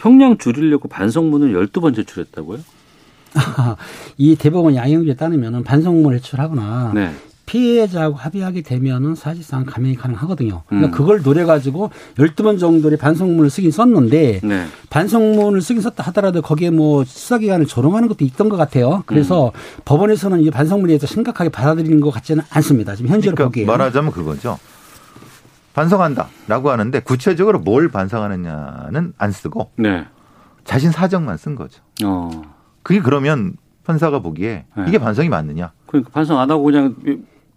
형량 줄이려고 반성문을 12번 제출했다고요? [LAUGHS] 이 대법원 양형주에 따르면 반성문을 제출하거나 네. 피해자하고 합의하게 되면은 사실상 감형이 가능하거든요. 그러니까 음. 그걸 노려가지고 12번 정도의 반성문을 쓰긴 썼는데 네. 반성문을 쓰긴 썼다 하더라도 거기에 뭐 수사기관을 조롱하는 것도 있던 것 같아요. 그래서 음. 법원에서는 이 반성문에 대해서 심각하게 받아들이는 것 같지는 않습니다. 지금 현재로 그러니까 보기에. 말하자면 그거죠. 반성한다라고 하는데 구체적으로 뭘 반성하느냐는 안 쓰고 네. 자신 사정만 쓴 거죠. 어. 그게 그러면 판사가 보기에 네. 이게 반성이 맞느냐? 그러니까 반성 안 하고 그냥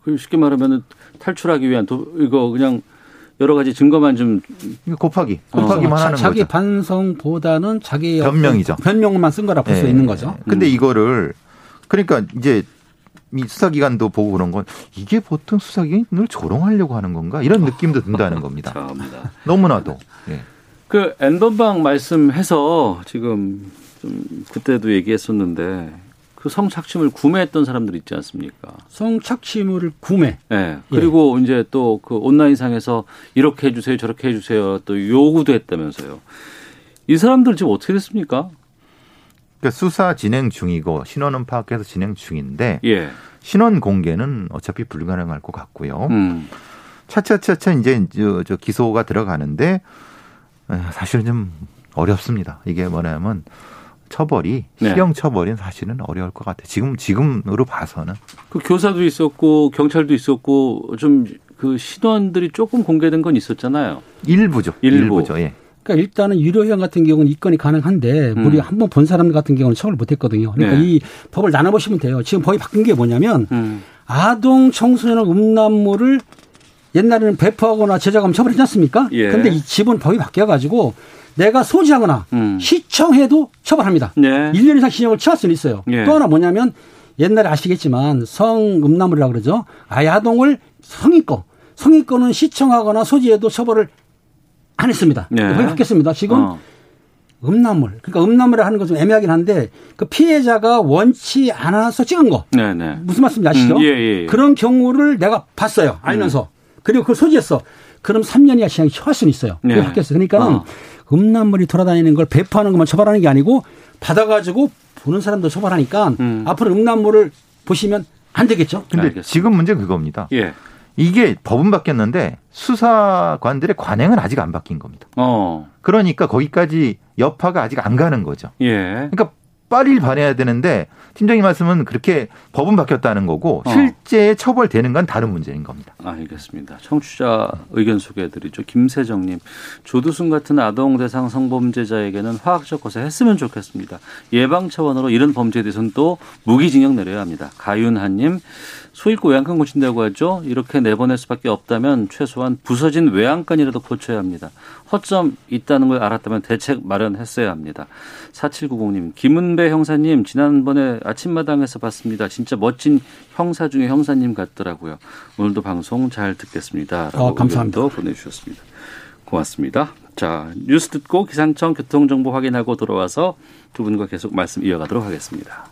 그 쉽게 말하면은 탈출하기 위한 도, 이거 그냥 여러 가지 증거만 좀 곱하기 어. 곱하기만 자- 하는 자기 거죠. 반성보다는 자기 변명이죠. 변명만 쓴 거라 볼수 예. 있는 거죠. 근데 음. 이거를 그러니까 이제 이 수사기관도 보고 그런 건 이게 보통 수사기관을 조롱하려고 하는 건가 이런 느낌도 든다는 겁니다. [LAUGHS] 너무나도. 예. 그 앤번방 말씀해서 지금 좀 그때도 얘기했었는데 그 성착취물 구매했던 사람들 있지 않습니까? 성착취물을 구매. 예. 그리고 이제 또 그 온라인상에서 이렇게 해주세요, 저렇게 해주세요, 또 요구도 했다면서요. 이 사람들 지금 어떻게 됐습니까? 그러니까 수사 진행 중이고 신원은 파악해서 진행 중인데 예. 신원 공개는 어차피 불가능할 것 같고요. 음. 차차차차 이제 저, 저 기소가 들어가는데 에, 사실은 좀 어렵습니다. 이게 뭐냐면 처벌이 네. 시형 처벌이 사실은 어려울 것 같아요. 지금 지금으로 봐서는 그 교사도 있었고 경찰도 있었고 좀 그 신원들이 조금 공개된 건 있었잖아요. 일부죠. 일부. 일부죠. 예. 그러니까 일단은 유료형 같은 경우는 입건이 가능한데 음. 우리 한번 본 사람 같은 경우는 처벌을 못했거든요. 그러니까 네. 이 법을 나눠보시면 돼요. 지금 법이 바뀐 게 뭐냐면 음. 아동 청소년 음란물을 옛날에는 배포하거나 제작하면 처벌했지 않습니까? 예. 근데 이 집은 법이 바뀌어가지고 내가 소지하거나 음. 시청해도 처벌합니다. 네. 1년 이상 징역을 취할 수는 있어요. 예. 또 하나 뭐냐면 옛날에 아시겠지만 성음란물이라고 그러죠. 아야동을 성인 거 성의권은 시청하거나 소지해도 처벌을 안 했습니다. 네. 왜 바뀌었습니다. 지금 어. 음란물. 그러니까 음란물을 하는 건좀 애매하긴 한데 그 피해자가 원치 않아서 찍은 거. 네네. 무슨 말씀인지 아시죠? 음, 예, 예, 예. 그런 경우를 내가 봤어요. 알면서. 그리고 그걸 소지했어. 그럼 3년 이하 시행이 처할 수는 있어요. 네. 그게 바뀌었어요. 그러니까는 어. 음란물이 돌아다니는 걸 배포하는 것만 처벌하는 게 아니고 받아가지고 보는 사람도 처벌하니까 음. 앞으로 음란물을 보시면 안 되겠죠. 근데 알겠습니다. 지금 문제는 그겁니다. 예. 이게 법은 바뀌었는데 수사관들의 관행은 아직 안 바뀐 겁니다. 어. 그러니까 거기까지 여파가 아직 안 가는 거죠. 예. 그러니까 빨리 반해야 되는데 팀장님 말씀은 그렇게 법은 바뀌었다는 거고 어. 실제 처벌되는 건 다른 문제인 겁니다. 알겠습니다. 청취자 의견 소개해드리죠. 김세정님, 조두순 같은 아동 대상 성범죄자에게는 화학적 고소 했으면 좋겠습니다. 예방 차원으로 이런 범죄에 대해서는 또 무기징역 내려야 합니다. 가윤하님, 소 잃고 외양간 고친다고 하죠. 이렇게 내보낼 수밖에 없다면 최소한 부서진 외양간이라도 고쳐야 합니다. 허점 있다는 걸 알았다면 대책 마련했어야 합니다. 4790님, 김은배 형사님, 지난번에 아침마당에서 봤습니다. 진짜 멋진 형사 중에 형사님 같더라고요. 오늘도 방송 잘 듣겠습니다. 라고 어, 감사합니다. 보내주셨습니다. 고맙습니다. 자, 뉴스 듣고 기상청 교통정보 확인하고 돌아와서 두 분과 계속 말씀 이어가도록 하겠습니다.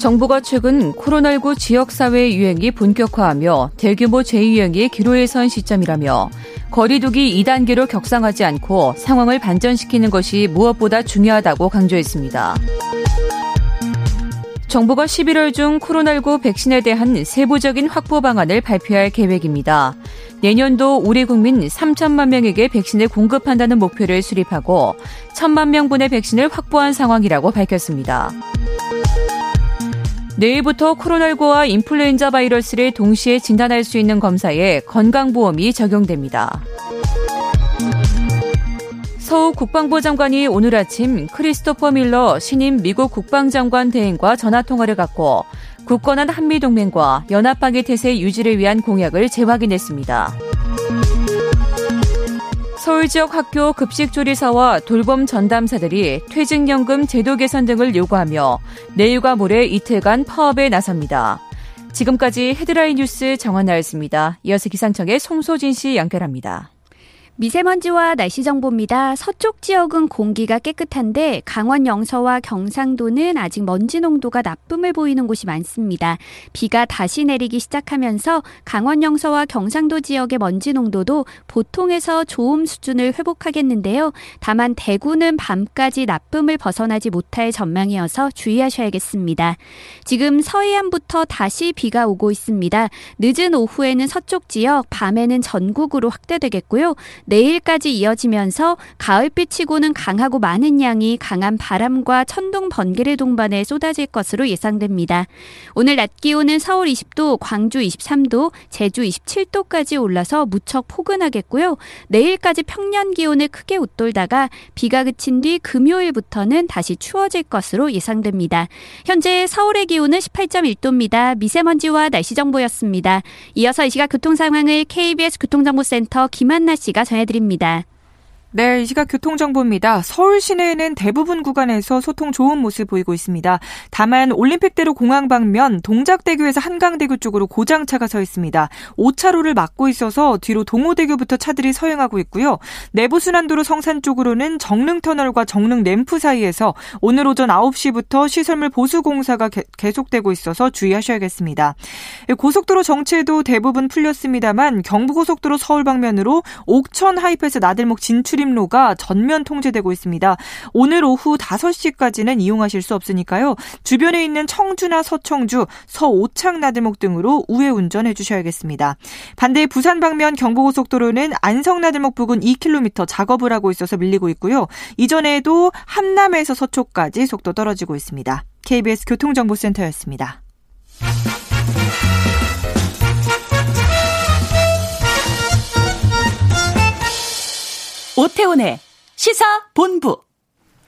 정부가 최근 코로나19 지역사회 유행이 본격화하며 대규모 재유행이 기로에 선 시점이라며 거리두기 2단계로 격상하지 않고 상황을 반전시키는 것이 무엇보다 중요하다고 강조했습니다. 정부가 11월 중 코로나19 백신에 대한 세부적인 확보 방안을 발표할 계획입니다. 내년도 우리 국민 3천만 명에게 백신을 공급한다는 목표를 수립하고 1천만 명분의 백신을 확보한 상황이라고 밝혔습니다. 내일부터 코로나19와 인플루엔자 바이러스를 동시에 진단할 수 있는 검사에 건강보험이 적용됩니다. 서욱 국방부 장관이 오늘 아침 크리스토퍼 밀러 신임 미국 국방장관 대행과 전화통화를 갖고 굳건한 한미동맹과 연합방위 태세 유지를 위한 공약을 재확인했습니다. 서울 지역 학교 급식조리사와 돌봄 전담사들이 퇴직연금 제도 개선 등을 요구하며 내일과 모레 이틀간 파업에 나섭니다. 지금까지 헤드라인 뉴스 정한나였습니다. 이어서 기상청의 송소진 씨 연결합니다. 미세먼지와 날씨 정보입니다. 서쪽 지역은 공기가 깨끗한데 강원 영서와 경상도는 아직 먼지 농도가 나쁨을 보이는 곳이 많습니다. 비가 다시 내리기 시작하면서 강원 영서와 경상도 지역의 먼지 농도도 보통에서 좋음 수준을 회복하겠는데요. 다만 대구는 밤까지 나쁨을 벗어나지 못할 전망이어서 주의하셔야겠습니다. 지금 서해안부터 다시 비가 오고 있습니다. 늦은 오후에는 서쪽 지역, 밤에는 전국으로 확대되겠고요. 내일까지 이어지면서 가을빛치고는 강하고 많은 양이 강한 바람과 천둥 번개의 동반에 쏟아질 것으로 예상됩니다. 오늘 낮 기온은 서울 20도, 광주 23도, 제주 27도까지 올라서 무척 포근하겠고요. 내일까지 평년 기온을 크게 웃돌다가 비가 그친 뒤 금요일부터는 다시 추워질 것으로 예상됩니다. 현재 서울의 기온은 18.1도입니다. 미세먼지와 날씨 정보였습니다. 이어서 이 시각 교통 상황을 KBS 교통정보센터 김한나 씨가 전해 드립니다. 네, 이 시각 교통정보입니다. 서울 시내에는 대부분 구간에서 소통 좋은 모습 보이고 있습니다. 다만 올림픽대로 공항 방면 동작대교에서 한강대교 쪽으로 고장차가 서 있습니다. 5차로를 막고 있어서 뒤로 동호대교부터 차들이 서행하고 있고요. 내부순환도로 성산 쪽으로는 정릉터널과 정릉 램프 사이에서 오늘 오전 9시부터 시설물 보수 공사가 개, 계속되고 있어서 주의하셔야겠습니다. 고속도로 정체도 대부분 풀렸습니다만 경부고속도로 서울 방면으로 옥천 하이패스 나들목 진출 출입로가 전면 통제되고 있습니다. 오늘 오후 5시까지는 이용하실 수 없으니까요. 주변에 있는 청주나 서청주, 서오창 나들목 등으로 우회 운전해 주셔야겠습니다. 반대 부산 방면 경부고속도로는 안성 나들목 부근 2km 작업을 하고 있어서 밀리고 있고요. 이전에도 함남에서 서초까지 속도 떨어지고 있습니다. KBS 교통정보센터였습니다. 오태훈의 시사본부.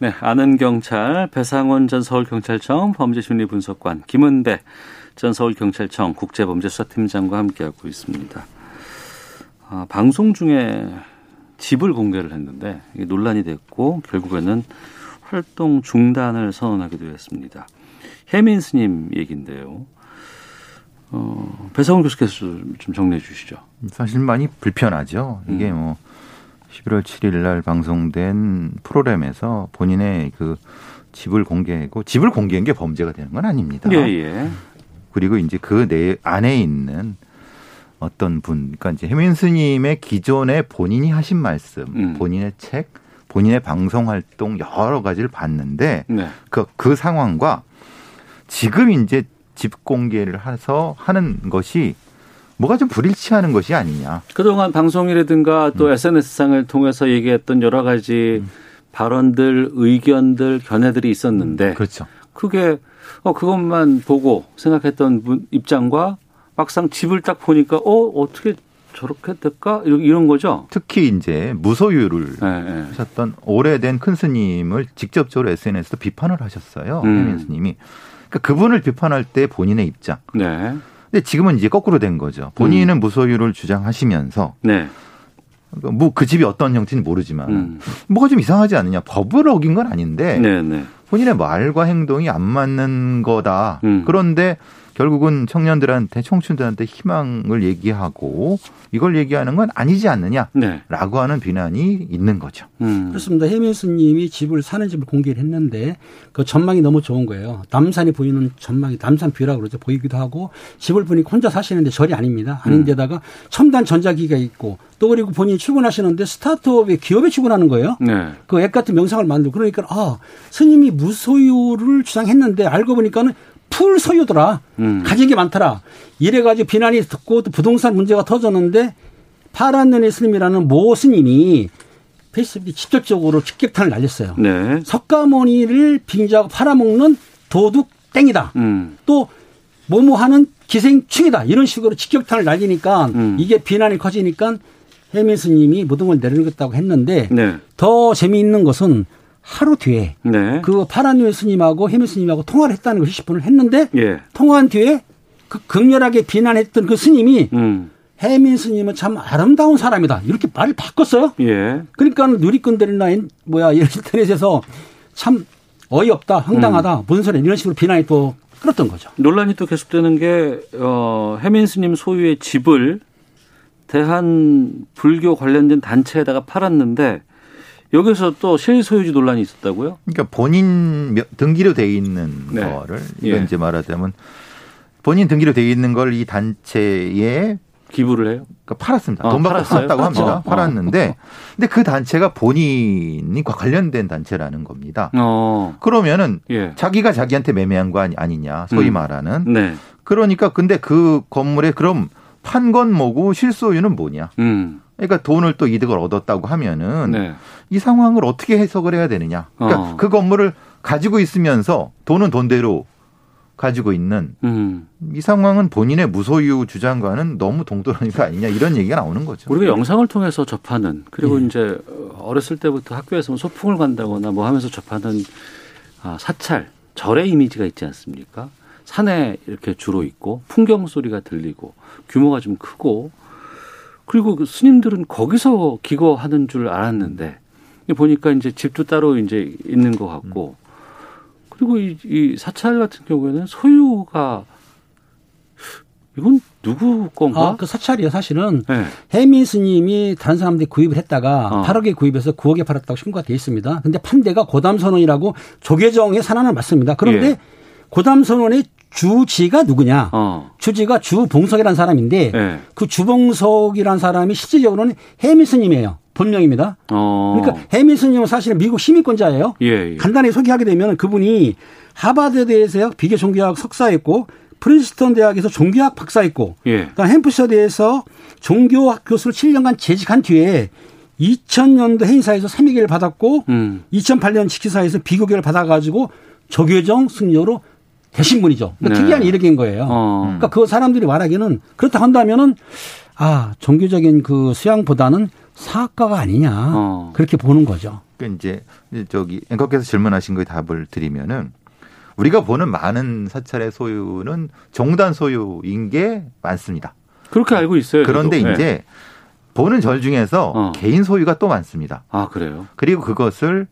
네, 아는 경찰 배상원 전 서울경찰청 범죄심리분석관 김은배 전 서울경찰청 국제범죄수사팀장과 함께하고 있습니다. 아, 방송 중에 집을 공개를 했는데 이게 논란이 됐고 결국에는 활동 중단을 선언하기도 했습니다. 혜민 스님 얘기인데요. 어, 배성훈 교수께서 좀 정리해 주시죠. 사실 많이 불편하죠. 이게 음. 뭐 11월 7일 날 방송된 프로그램에서 본인의 그 집을 공개하고 집을 공개한 게 범죄가 되는 건 아닙니다. 예, 예. 그리고 이제 그 내 안에 있는 어떤 분, 그러니까 이제 해민 스님의 기존에 본인이 하신 말씀, 음. 본인의 책, 본인의 방송 활동 여러 가지를 봤는데 네. 그, 그 상황과 지금 이제 집 공개를 해서 하는 것이 뭐가 좀 불일치하는 것이 아니냐. 그동안 방송이라든가 또 음. SNS상을 통해서 얘기했던 여러 가지 발언들, 의견들, 견해들이 있었는데 그렇죠. 그게 어 그것만 보고 생각했던 분 입장과 막상 집을 딱 보니까 어 어떻게 저렇게 될까 이런, 거죠. 특히 이제 무소유를 예, 예. 하셨던 오래된 큰 스님을 직접적으로 SNS에서 비판을 하셨어요. 음. 스님이. 그러니까 그분을 비판할 때 본인의 입장. 네. 근데 지금은 이제 거꾸로 된 거죠. 본인은 무소유를 주장하시면서 네. 뭐 그 집이 어떤 형태인지 모르지만 음. 뭐가 좀 이상하지 않느냐. 법을 어긴 건 아닌데 네, 네. 본인의 말과 행동이 안 맞는 거다. 음. 그런데 결국은 청년들한테 청춘들한테 희망을 얘기하고 이걸 얘기하는 건 아니지 않느냐라고 네. 하는 비난이 있는 거죠. 음. 그렇습니다. 해민 스님이 집을 사는 집을 공개를 했는데 그 전망이 너무 좋은 거예요. 남산이 보이는 전망이 남산 view라고 그러죠. 보이기도 하고 집을 보니까 혼자 사시는데 절이 아닙니다. 아닌데다가 첨단 전자기기가 있고 또 그리고 본인이 출근하시는데 스타트업의 기업에 출근하는 거예요. 네. 그앱 같은 명상을 만들고 그러니까 아 스님이 무소유를 주장했는데 알고 보니까는 full 소유더라. 음. 가진 게 많더라. 이래가지고 비난이 듣고 또 부동산 문제가 터졌는데 파란 눈의 스님이라는 모 스님이 페이스북에 직접적으로 직격탄을 날렸어요. 네. 석가모니를 빙자하고 팔아먹는 도둑 땡이다. 음. 또 뭐뭐 하는 기생충이다. 이런 식으로 직격탄을 날리니까 음. 이게 비난이 커지니까 해민 스님이 모든 걸 내려놓겠다고 했는데 네. 더 재미있는 것은 하루 뒤에 네. 그 파란누의 스님하고 해민 스님하고 통화를 했다는 걸 10분을 했는데 예. 통화한 뒤에 그 극렬하게 비난했던 그 스님이 음. 해민 스님은 참 아름다운 사람이다. 이렇게 말을 바꿨어요. 예. 그러니까 누리꾼들이나 인- 뭐야 인터넷에서 참 어이없다, 황당하다, 음. 무슨 소리 이런 식으로 비난이 또 끌었던 거죠. 논란이 또 계속되는 게 어, 해민 스님 소유의 집을 대한 불교 관련된 단체에다가 팔았는데 여기서 또 실소유주 논란이 있었다고요? 그러니까 본인 명- 등기로 돼 있는 네. 거를 이건 예. 이제 말하자면 본인 등기로 돼 있는 걸 이 단체에 기부를 해요? 그러니까 팔았습니다. 어, 돈 받고? 팔았다고 합니다. 어, 어. 팔았는데 근데 그 단체가 본인이 관련된 단체라는 겁니다. 어. 그러면은 예. 자기가 자기한테 매매한 거 아니, 아니냐 소위 음. 말하는 네. 그러니까 근데 그 건물에 그럼 판 건 뭐고 실소유는 뭐냐? 음. 그러니까 돈을 또 이득을 얻었다고 하면은 네. 이 상황을 어떻게 해석을 해야 되느냐? 그러니까 어. 그 건물을 가지고 있으면서 돈은 돈대로 가지고 있는 음. 이 상황은 본인의 무소유 주장과는 너무 동떨어진 거 아니냐 이런 얘기가 나오는 거죠. 우리가 영상을 통해서 접하는 그리고 이제 어렸을 때부터 학교에서 뭐 소풍을 간다거나 뭐 하면서 접하는 아, 사찰 절의 이미지가 있지 않습니까? 산에 이렇게 주로 있고 풍경 소리가 들리고 규모가 좀 크고 그리고 그 스님들은 거기서 기거하는 줄 알았는데 보니까 이제 집도 따로 이제 있는 것 같고 그리고 이, 이 사찰 같은 경우에는 소유가 이건 누구 건가? 아, 그 사찰이요. 사실은 네. 해민 스님이 다른 사람들이 구입을 했다가 어. 8억에 구입해서 9억에 팔았다고 신고가 돼 있습니다. 근데 판대가 고담 선원이라고 조계정의 산안을 맞습니다. 그런데 예. 고담 선원의 주지가 누구냐? 어. 주지가 주봉석이라는 사람인데 예. 그 주봉석이라는 사람이 실질적으로는 해민 스님이에요. 본명입니다. 어. 그러니까 해민 스님은 사실은 미국 시민권자예요. 예, 예. 간단히 소개하게 되면 그분이 하버드 대에서 비교 종교학 석사했고 프린스턴 대학에서 종교학 박사했고 예. 그다음 햄프셔 대에서 종교학 교수를 7년간 재직한 뒤에 2000년도 해인사에서 3위계를 받았고 음. 2008년 지키사에서 비교계를 받아가지고 조계정 승려로 되신 분이죠. 그러니까 네. 특이한 이력인 거예요. 어. 그러니까 그 사람들이 말하기는 그렇다 한다면은 아 종교적인 그 수양보다는 사학가가 아니냐 어. 그렇게 보는 거죠. 그러니까 이제 저기 앵커께서 질문하신 거에 답을 드리면은 우리가 보는 많은 사찰의 소유는 종단 소유인 게 많습니다. 그렇게 알고 있어요. 그런데 저도. 이제 예. 보는 절 중에서 어. 개인 소유가 또 많습니다. 아 그래요. 그리고 그것을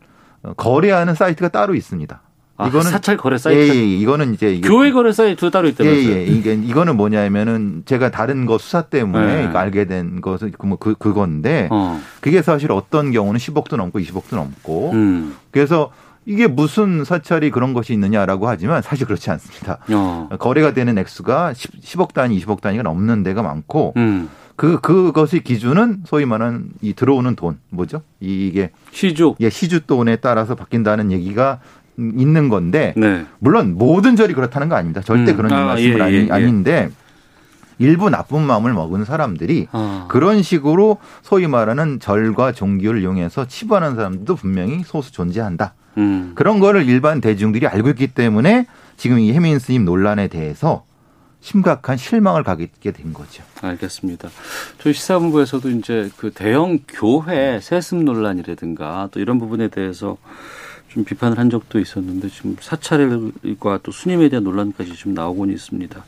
거래하는 사이트가 따로 있습니다. 아, 이거는 사찰 거래 예, 사이트. 예, 이거는 이제 교회 거래 사이트 따로 예, 있다면서요? 예. 이게 이거는 뭐냐면은 제가 다른 거 수사 때문에 네. 이거 알게 된 것은 그, 뭐 그, 그건데 어. 그게 사실 어떤 경우는 10억도 넘고 20억도 넘고 음. 그래서 이게 무슨 사찰이 그런 것이 있느냐라고 하지만 사실 그렇지 않습니다. 어. 거래가 되는 액수가 10, 억 단위, 20억 단위가 넘는 데가 많고 음. 그 그것의 기준은 소위 말하는 이 들어오는 돈 뭐죠? 이게 시주. 예, 시주 돈에 따라서 바뀐다는 얘기가 있는 건데 네. 물론 모든 절이 그렇다는 거 아닙니다. 절대 음. 그런 아, 말씀은 예, 아니, 예, 예. 아닌데 일부 나쁜 마음을 먹은 사람들이 아. 그런 식으로 소위 말하는 절과 종교를 이용해서 치부하는 사람들도 분명히 소수 존재한다. 음. 그런 거를 일반 대중들이 알고 있기 때문에 지금 이 해민 스님 논란에 대해서 심각한 실망을 가게 된 거죠. 알겠습니다. 저희 시사본부에서도 이제 그 대형 교회 세습 논란이라든가 또 이런 부분에 대해서 좀 비판을 한 적도 있었는데 지금 사찰과 또 수님에 대한 논란까지 좀 나오고는 있습니다.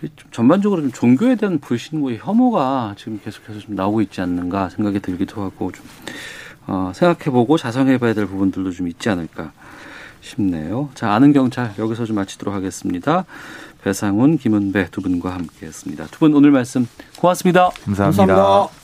좀 전반적으로 좀 종교에 대한 불신과 혐오가 지금 계속해서 좀 나오고 있지 않는가 생각이 들기도 하고 좀 어, 생각해보고 자성해봐야 될 부분들도 좀 있지 않을까 싶네요. 자, 아는 경찰 여기서 좀 마치도록 하겠습니다. 배상훈, 김은배 두 분과 함께했습니다. 두 분 오늘 말씀 고맙습니다. 감사합니다. 감사합니다.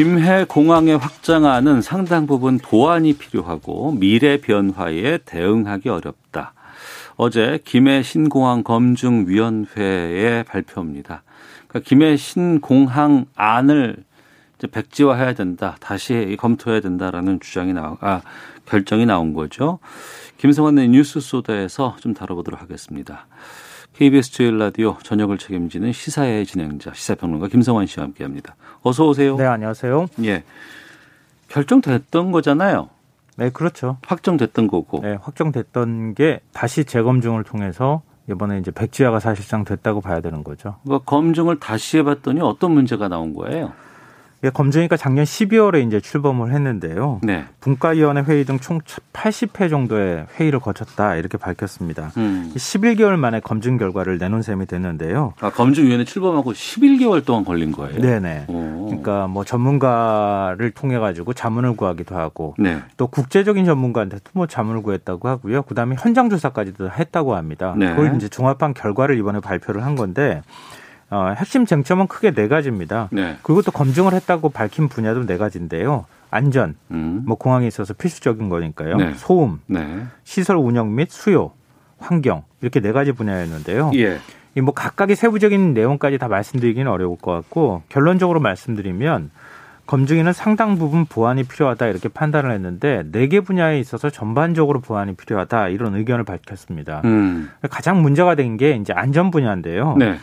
김해 공항의 확장안은 상당 부분 보완이 필요하고 미래 변화에 대응하기 어렵다. 어제 김해 신공항 검증위원회의 발표입니다. 그러니까 김해 신공항 안을 백지화해야 된다. 다시 검토해야 된다라는 주장이 나와 아, 결정이 나온 거죠. 김성환의 뉴스 소다에서 좀 다뤄보도록 하겠습니다. KBS 제일 라디오 저녁을 책임지는 시사의 진행자 시사평론가 김성환 씨와 함께합니다. 어서 오세요. 네, 안녕하세요. 예. 결정됐던 거잖아요. 네, 그렇죠. 확정됐던 거고. 네, 확정됐던 게 다시 재검증을 통해서 이번에 이제 백지화가 사실상 됐다고 봐야 되는 거죠. 그러니까 검증을 다시 해봤더니 어떤 문제가 나온 거예요? 이게 검증이가 작년 12월에 이제 출범을 했는데요. 네. 분과위원회 회의 등 총 80회 정도의 회의를 거쳤다 이렇게 밝혔습니다. 음. 11개월 만에 검증 결과를 내놓은 셈이 됐는데요. 아, 검증위원회 출범하고 11개월 동안 걸린 거예요? 네네. 오. 그러니까 뭐 전문가를 통해 가지고 자문을 구하기도 하고 네. 또 국제적인 전문가한테도 뭐 자문을 구했다고 하고요. 그다음에 현장 조사까지도 했다고 합니다. 네. 그걸 이제 종합한 결과를 이번에 발표를 한 건데 어, 핵심 쟁점은 크게 네 가지입니다. 네. 그리고 또 검증을 했다고 밝힌 분야도 네 가지인데요. 안전, 음. 뭐 공항에 있어서 필수적인 거니까요. 네. 소음, 네. 시설 운영 및 수요, 환경 이렇게 네 가지 분야였는데요. 예. 이뭐 각각의 세부적인 내용까지 다 말씀드리기는 어려울 것 같고 결론적으로 말씀드리면 검증위는 상당 부분 보완이 필요하다 이렇게 판단을 했는데 네 개 분야에 있어서 전반적으로 보완이 필요하다 이런 의견을 밝혔습니다. 음. 가장 문제가 된 게 이제 안전 분야인데요. 네.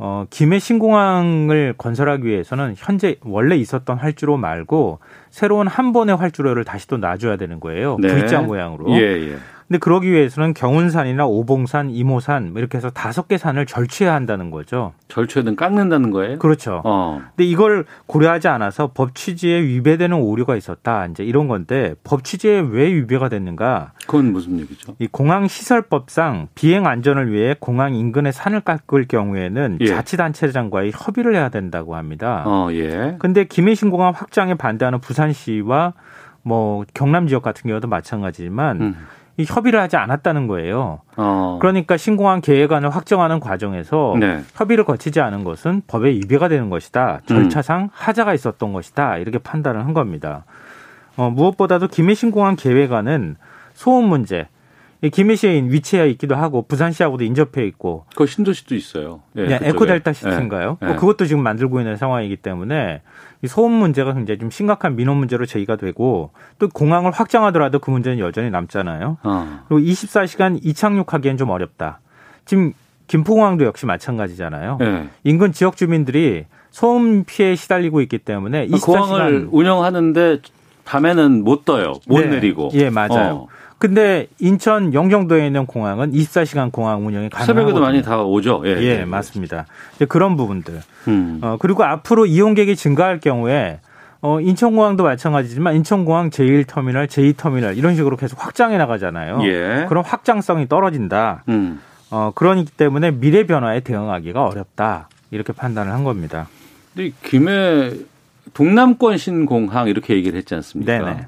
어, 김해 신공항을 건설하기 위해서는 현재 원래 있었던 활주로 말고 새로운 한 번의 활주로를 다시 또 놔줘야 되는 거예요. 네. V자 모양으로. 예, 예. 근데 그러기 위해서는 경운산이나 오봉산, 이모산 뭐 이렇게 해서 다섯 개 산을 절취해야 한다는 거죠. 절취하든 깎는다는 거예요? 그렇죠. 어. 근데 이걸 고려하지 않아서 법 취지에 위배되는 오류가 있었다. 이제 이런 건데 법 취지에 왜 위배가 됐는가? 그건 무슨 얘기죠? 이 공항 시설법상 비행 안전을 위해 공항 인근에 산을 깎을 경우에는 예. 자치단체장과의 협의를 해야 된다고 합니다. 어, 예. 근데 김해신 공항 확장에 반대하는 부산시와 뭐 경남 지역 같은 경우도 마찬가지지만 음. 이 협의를 하지 않았다는 거예요. 어. 그러니까 신공항 계획안을 확정하는 과정에서 네. 협의를 거치지 않은 것은 법에 위배가 되는 것이다. 음. 절차상 하자가 있었던 것이다. 이렇게 판단을 한 겁니다. 어, 무엇보다도 김해 신공항 계획안은 소음 문제, 이 김해시에 위치해 있기도 하고 부산시하고도 인접해 있고 그 신도시도 있어요. 예. 에코델타 시티인가요? 예, 뭐 예. 그것도 지금 만들고 있는 상황이기 때문에 이 소음 문제가 굉장히 좀 심각한 민원 문제로 제기가 되고 또 공항을 확장하더라도 그 문제는 여전히 남잖아요. 어. 그리고 24시간 이착륙하기엔 좀 어렵다. 지금 김포공항도 역시 마찬가지잖아요. 예. 인근 지역 주민들이 소음 피해에 시달리고 있기 때문에 그 공항을 24시간 운영하는데 밤에는 못 떠요. 못 네. 내리고. 예, 맞아요. 어. 근데 인천 영종도에 있는 공항은 24시간 공항 운영이 가능하거든요. 새벽에도 많이 다 오죠. 예, 예, 맞습니다. 이제 그런 부분들. 음. 어, 그리고 앞으로 이용객이 증가할 경우에 어, 인천공항도 마찬가지지만 인천공항 제1터미널, 제2터미널 이런 식으로 계속 확장해 나가잖아요. 예. 그런 확장성이 떨어진다. 음. 어, 그러기 때문에 미래 변화에 대응하기가 어렵다. 이렇게 판단을 한 겁니다. 근데 김해 동남권 신공항 이렇게 얘기를 했지 않습니까? 네네.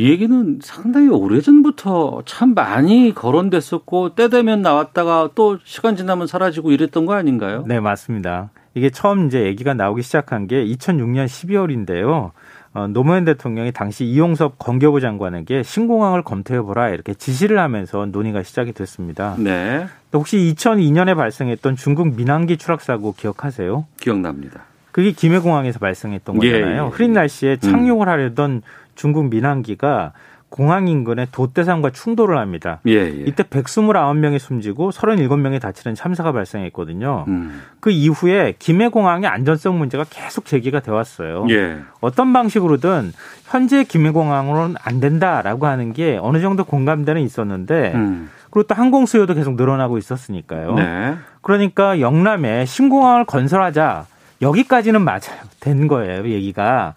이 얘기는 상당히 오래전부터 참 많이 거론됐었고 때 되면 나왔다가 또 시간 지나면 사라지고 이랬던 거 아닌가요? 네, 맞습니다. 이게 처음 이제 얘기가 나오기 시작한 게 2006년 12월인데요. 어, 노무현 대통령이 당시 이용섭 건교부 장관에게 신공항을 검토해보라 이렇게 지시를 하면서 논의가 시작이 됐습니다. 네. 또 혹시 2002년에 발생했던 중국 민항기 추락 사고 기억하세요? 기억납니다. 그게 김해공항에서 발생했던 예, 거잖아요. 예, 흐린 예. 날씨에 착륙을 하려던 중국 민항기가 공항 인근에 돛대산과 충돌을 합니다. 예, 예. 이때 129명이 숨지고 37명이 다치는 참사가 발생했거든요. 음. 그 이후에 김해공항의 안전성 문제가 계속 제기가 돼 왔어요. 예. 어떤 방식으로든 현재 김해공항으로는 안 된다라고 하는 게 어느 정도 공감대는 있었는데 음. 그리고 또 항공 수요도 계속 늘어나고 있었으니까요. 네. 그러니까 영남에 신공항을 건설하자 여기까지는 맞아요. 된 거예요, 얘기가.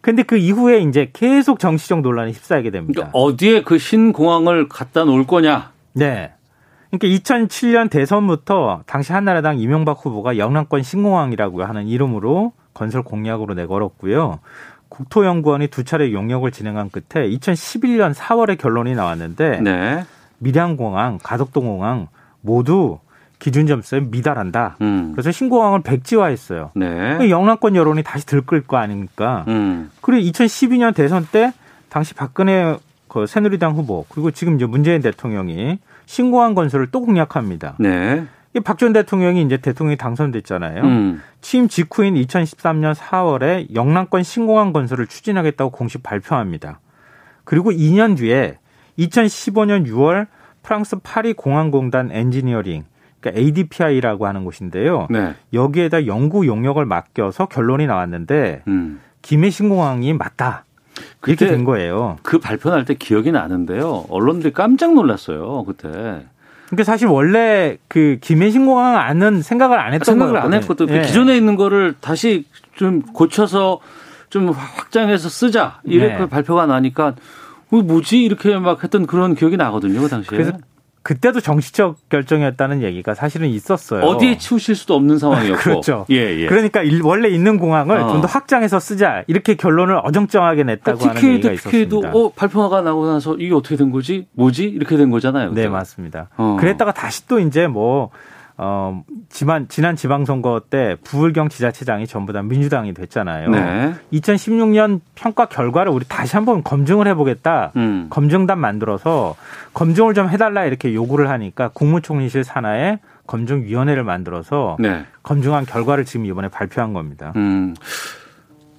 근데 그 이후에 이제 계속 정치적 논란이 휩싸이게 됩니다. 그러니까 어디에 그 신공항을 갖다 놓을 거냐? 네. 그러니까 2007년 대선부터 당시 한나라당 이명박 후보가 영남권 신공항이라고 하는 이름으로 건설 공약으로 내걸었고요. 국토연구원이 두 차례 용역을 진행한 끝에 2011년 4월에 결론이 나왔는데 네. 밀양공항, 가덕동공항 모두 기준 점수에 미달한다. 음. 그래서 신공항을 백지화했어요. 네. 영남권 여론이 다시 들끓 거 아닙니까? 음. 그리고 2012년 대선 때 당시 박근혜 그 새누리당 후보 그리고 지금 이제 문재인 대통령이 신공항 건설을 또 공약합니다. 네. 박전 대통령이 이제 대통령이 당선됐잖아요. 음. 취임 직후인 2013년 4월에 영남권 신공항 건설을 추진하겠다고 공식 발표합니다. 그리고 2년 뒤에 2015년 6월 프랑스 파리 공항공단 엔지니어링 그러니까 ADPI라고 하는 곳인데요. 네. 여기에다 연구 용역을 맡겨서 결론이 나왔는데 음. 김해 신 공항이 맞다. 이렇게 된 거예요. 그 발표 날 때 기억이 나는데요. 언론들이 깜짝 놀랐어요. 그때. 그러니까 사실 원래 그 김해 신 공항 안은 생각을 안 했던 생각을 안 거였거든요. 했거든. 예. 기존에 있는 거를 다시 좀 고쳐서 좀 확장해서 쓰자. 이렇게 네. 발표가 나니까 어, 뭐지 이렇게 막 했던 그런 기억이 나거든요. 그 당시에. 그래서 그때도 정치적 결정이었다는 얘기가 사실은 있었어요. 어디에 치우실 수도 없는 상황이었고. [LAUGHS] 그렇죠. 예, 예. 그러니까 일- 원래 있는 공항을 어. 좀더 확장해서 쓰자 이렇게 결론을 어정쩡하게 냈다고 하는 TK도 얘기가 TK도 있었습니다. 어, 발표가 나고 나서 이게 어떻게 된 거지? 뭐지? 이렇게 된 거잖아요. 네 그때. 맞습니다. 어. 그랬다가 다시 또 이제 뭐 어, 지난, 지난 지방선거 때 부울경 지자체장이 전부 다 민주당이 됐잖아요. 네. 2016년 평가 결과를 우리 다시 한번 검증을 해보겠다. 음. 검증단 만들어서 검증을 좀 해달라 이렇게 요구를 하니까 국무총리실 산하에 검증위원회를 만들어서 네. 검증한 결과를 지금 이번에 발표한 겁니다. 음.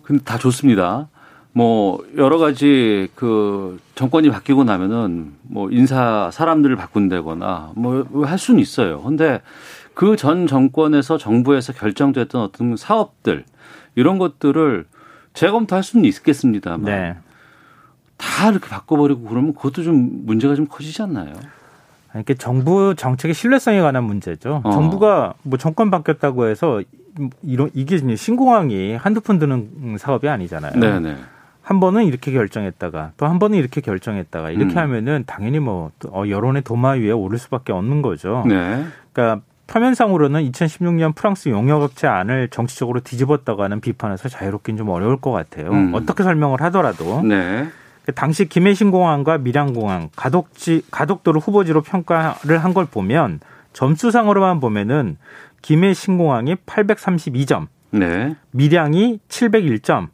근데 다 좋습니다. 뭐 여러 가지 그 정권이 바뀌고 나면은 뭐 인사 사람들을 바꾼다거나 뭐 할 수는 있어요. 근데 그 전 정권에서 정부에서 결정됐던 어떤 사업들 이런 것들을 재검토할 수는 있겠습니다만 네. 다 이렇게 바꿔버리고 그러면 그것도 좀 문제가 좀 커지지 않나요? 이게 정부 정책의 신뢰성에 관한 문제죠. 어. 정부가 뭐 정권 바뀌었다고 해서 이런 이게 신공항이 한두 푼 드는 사업이 아니잖아요. 네네. 한 번은 이렇게 결정했다가 또 한 번은 이렇게 결정했다가 이렇게 음. 하면은 당연히 뭐 어, 여론의 도마 위에 오를 수밖에 없는 거죠. 네. 그러니까 표면상으로는 2016년 프랑스 용역업체 안을 정치적으로 뒤집었다고 하는 비판에서 자유롭긴 좀 어려울 것 같아요. 음. 어떻게 설명을 하더라도 네. 당시 김해신공항과 밀양공항 가덕지 가덕도를 후보지로 평가를 한 걸 보면 점수상으로만 보면은 김해신공항이 832점, 네. 밀양이 701점,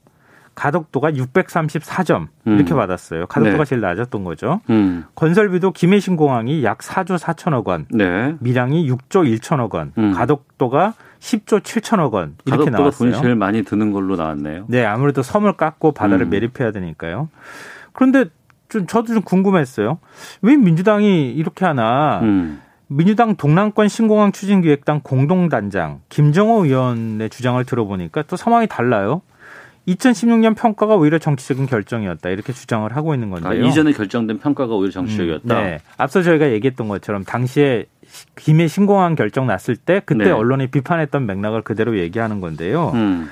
가덕도가 634점 이렇게 음. 받았어요. 가덕도가 네. 제일 낮았던 거죠. 음. 건설비도 김해신 공항이 약 4조 4천억 원, 네. 밀양이 6조 1천억 원, 음. 가덕도가 10조 7천억 원 이렇게 가덕도가 나왔어요. 돈이 제일 많이 드는 걸로 나왔네요. 네, 아무래도 섬을 깎고 바다를 음. 매립해야 되니까요. 그런데 좀 저도 좀 궁금했어요. 왜 민주당이 이렇게 하나? 음. 민주당 동남권 신공항 추진기획당 공동단장 김정호 의원의 주장을 들어보니까 또 상황이 달라요. 2016년 평가가 오히려 정치적인 결정이었다 이렇게 주장을 하고 있는 아, 건데요. 이전에 결정된 평가가 오히려 정치적이었다. 네. 앞서 저희가 얘기했던 것처럼 당시에 김해 신공항 결정 났을 때 그때 네. 언론이 비판했던 맥락을 그대로 얘기하는 건데요. 음.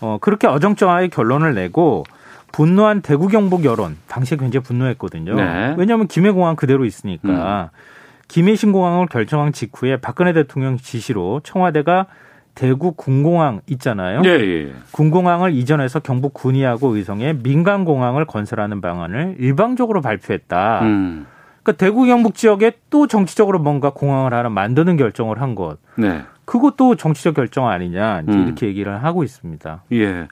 어, 그렇게 어정쩡하게 결론을 내고 분노한 대구 경북 여론 당시에 굉장히 분노했거든요. 네. 왜냐하면 김해 공항 그대로 있으니까 김해 신공항을 결정한 직후에 박근혜 대통령 지시로 청와대가 대구 군공항 있잖아요. 예, 예. 군공항을 이전해서 경북 군위하고 의성에 민간 공항을 건설하는 방안을 일방적으로 발표했다. 음. 그러니까 대구 경북 지역에 또 정치적으로 뭔가 공항을 하나 만드는 결정을 한 것. 네. 그것도 정치적 결정 아니냐 이제 음. 이렇게 얘기를 하고 있습니다. 예.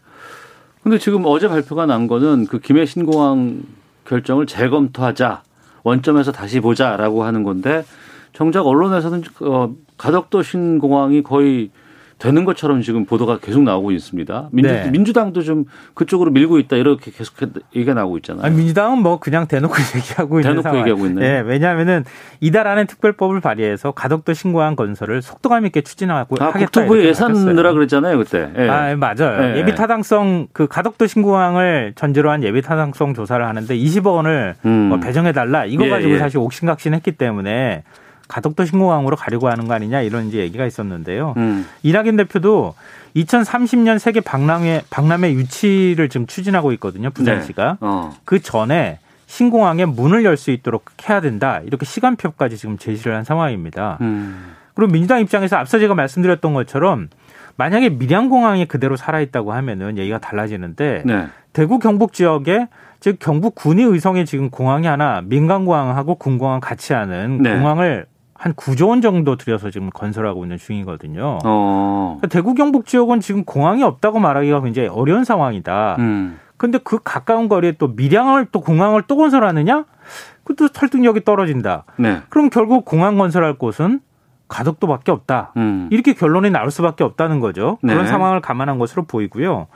근데 지금 어제 발표가 난 거는 그 김해 신공항 결정을 재검토하자. 원점에서 다시 보자라고 하는 건데 정작 언론에서는 어, 가덕도 신공항이 거의 되는 것처럼 지금 보도가 계속 나오고 있습니다. 민주, 네. 민주당도 좀 그쪽으로 밀고 있다 이렇게 계속 얘기가 나오고 있잖아요. 아니, 민주당은 뭐 그냥 대놓고 [LAUGHS] 얘기하고 있는 대놓고. 얘기하고 있네. 예, 왜냐하면은 이달 안에 특별법을 발의해서 가덕도 신공항 건설을 속도감 있게 추진하고 아, 하겠다. 국토부에 이렇게 예산 밝혔어요. 넣으라 그랬잖아요 그때. 예. 아, 예, 맞아요. 예. 예비 타당성 그 가덕도 신공항을 전제로 한 예비 타당성 조사를 하는데 20억 원을 음. 뭐 배정해 달라. 이거 예, 가지고 예. 사실 옥신각신했기 때문에 가덕도 신공항으로 가려고 하는 거 아니냐 이런 이제 얘기가 있었는데요. 음. 이낙연 대표도 2030년 세계 박람회 박람회 유치를 지금 추진하고 있거든요. 부산시가. 네. 어. 그 전에 신공항에 문을 열 수 있도록 해야 된다. 이렇게 시간표까지 지금 제시를 한 상황입니다. 음. 그리고 민주당 입장에서 앞서 제가 말씀드렸던 것처럼 만약에 밀양공항이 그대로 살아있다고 하면은 얘기가 달라지는데 네. 대구 경북 지역에 즉 경북 군위 의성에 지금 공항이 하나 민간공항하고 군공항 같이 하는 네. 공항을 한 9조 원 정도 들여서 지금 건설하고 있는 중이거든요. 어. 그러니까 대구 경북 지역은 지금 공항이 없다고 말하기가 굉장히 어려운 상황이다. 음. 근데 그 가까운 거리에 또 밀양을 또 공항을 또 건설하느냐? 그것도 설득력이 떨어진다. 네. 그럼 결국 공항 건설할 곳은 가덕도밖에 없다. 음. 이렇게 결론이 나올 수밖에 없다는 거죠. 네. 그런 상황을 감안한 것으로 보이고요.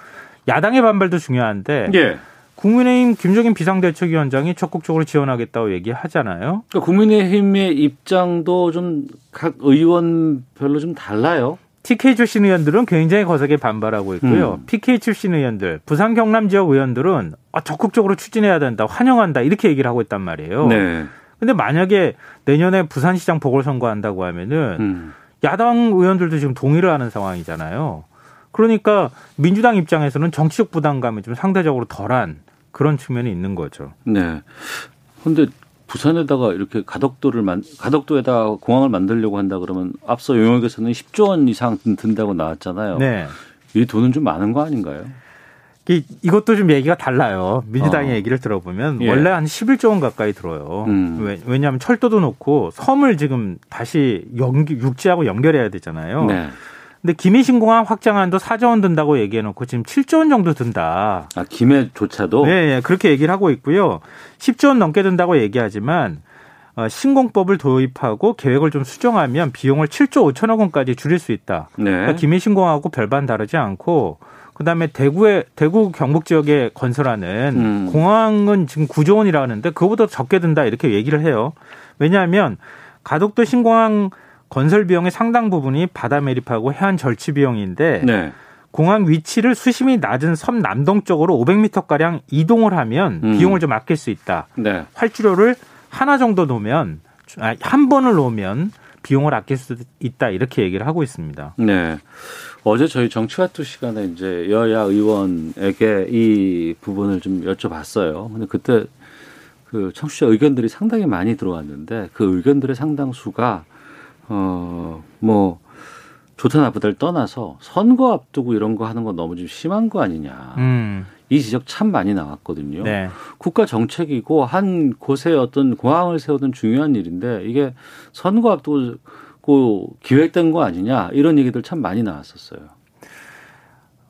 야당의 반발도 중요한데 예. 국민의힘 김종인 비상대책위원장이 적극적으로 지원하겠다고 얘기하잖아요. 그러니까 국민의힘의 입장도 좀 각 의원별로 좀 달라요. TK 출신 의원들은 굉장히 거세게 반발하고 있고요. 음. PK 출신 의원들, 부산 경남 지역 의원들은 아, 적극적으로 추진해야 된다, 환영한다 이렇게 얘기를 하고 있단 말이에요. 네. 근데 만약에 내년에 부산시장 보궐선거 한다고 하면은 음. 야당 의원들도 지금 동의를 하는 상황이잖아요. 그러니까 민주당 입장에서는 정치적 부담감이 좀 상대적으로 덜한 그런 측면이 있는 거죠. 네. 근데 부산에다가 이렇게 가덕도를 만 가덕도에다 공항을 만들려고 한다 그러면 앞서 용역에서는 10조 원 이상 든다고 나왔잖아요. 네. 이 돈은 좀 많은 거 아닌가요? 이- 이것도 좀 얘기가 달라요. 민주당의 어. 얘기를 들어보면 예. 원래 한 11조 원 가까이 들어요. 음. 왜, 왜냐하면 철도도 놓고 섬을 지금 다시 연기, 육지하고 연결해야 되잖아요. 네. 근데 김해 신공항 확장안도 4조 원 든다고 얘기해 놓고 지금 7조 원 정도 든다. 아 김해조차도 네, 네, 그렇게 얘기를 하고 있고요. 10조 원 넘게 든다고 얘기하지만 어, 신공법을 도입하고 계획을 좀 수정하면 비용을 7조 5천억 원까지 줄일 수 있다. 네. 그러니까 김해 신공항하고 별반 다르지 않고 그다음에 대구에 대구 경북 지역에 건설하는 음. 공항은 지금 9조 원이라 하는데 그거보다 적게 든다 이렇게 얘기를 해요. 왜냐하면 가덕도 신공항 건설 비용의 상당 부분이 바다 매립하고 해안 절취 비용인데 네. 공항 위치를 수심이 낮은 섬 남동쪽으로 500m 가량 이동을 하면 음. 비용을 좀 아낄 수 있다. 네. 활주로를 하나 정도 놓으면 아, 한 번을 놓으면 비용을 아낄 수 있다 이렇게 얘기를 하고 있습니다. 네. 어제 저희 정치화투 시간에 이제 여야 의원에게 이 부분을 좀 여쭤봤어요. 근데 그때 그 청취자 의견들이 상당히 많이 들어왔는데 그 의견들의 상당수가 어 뭐 좋다 나쁘다를 떠나서 선거 앞두고 이런 거 하는 건 너무 좀 심한 거 아니냐. 음, 이 지적 참 많이 나왔거든요. 네. 국가 정책이고 한 곳에 어떤 공항을 세우던 중요한 일인데 이게 선거 앞두고 기획된 거 아니냐 이런 얘기들 참 많이 나왔었어요.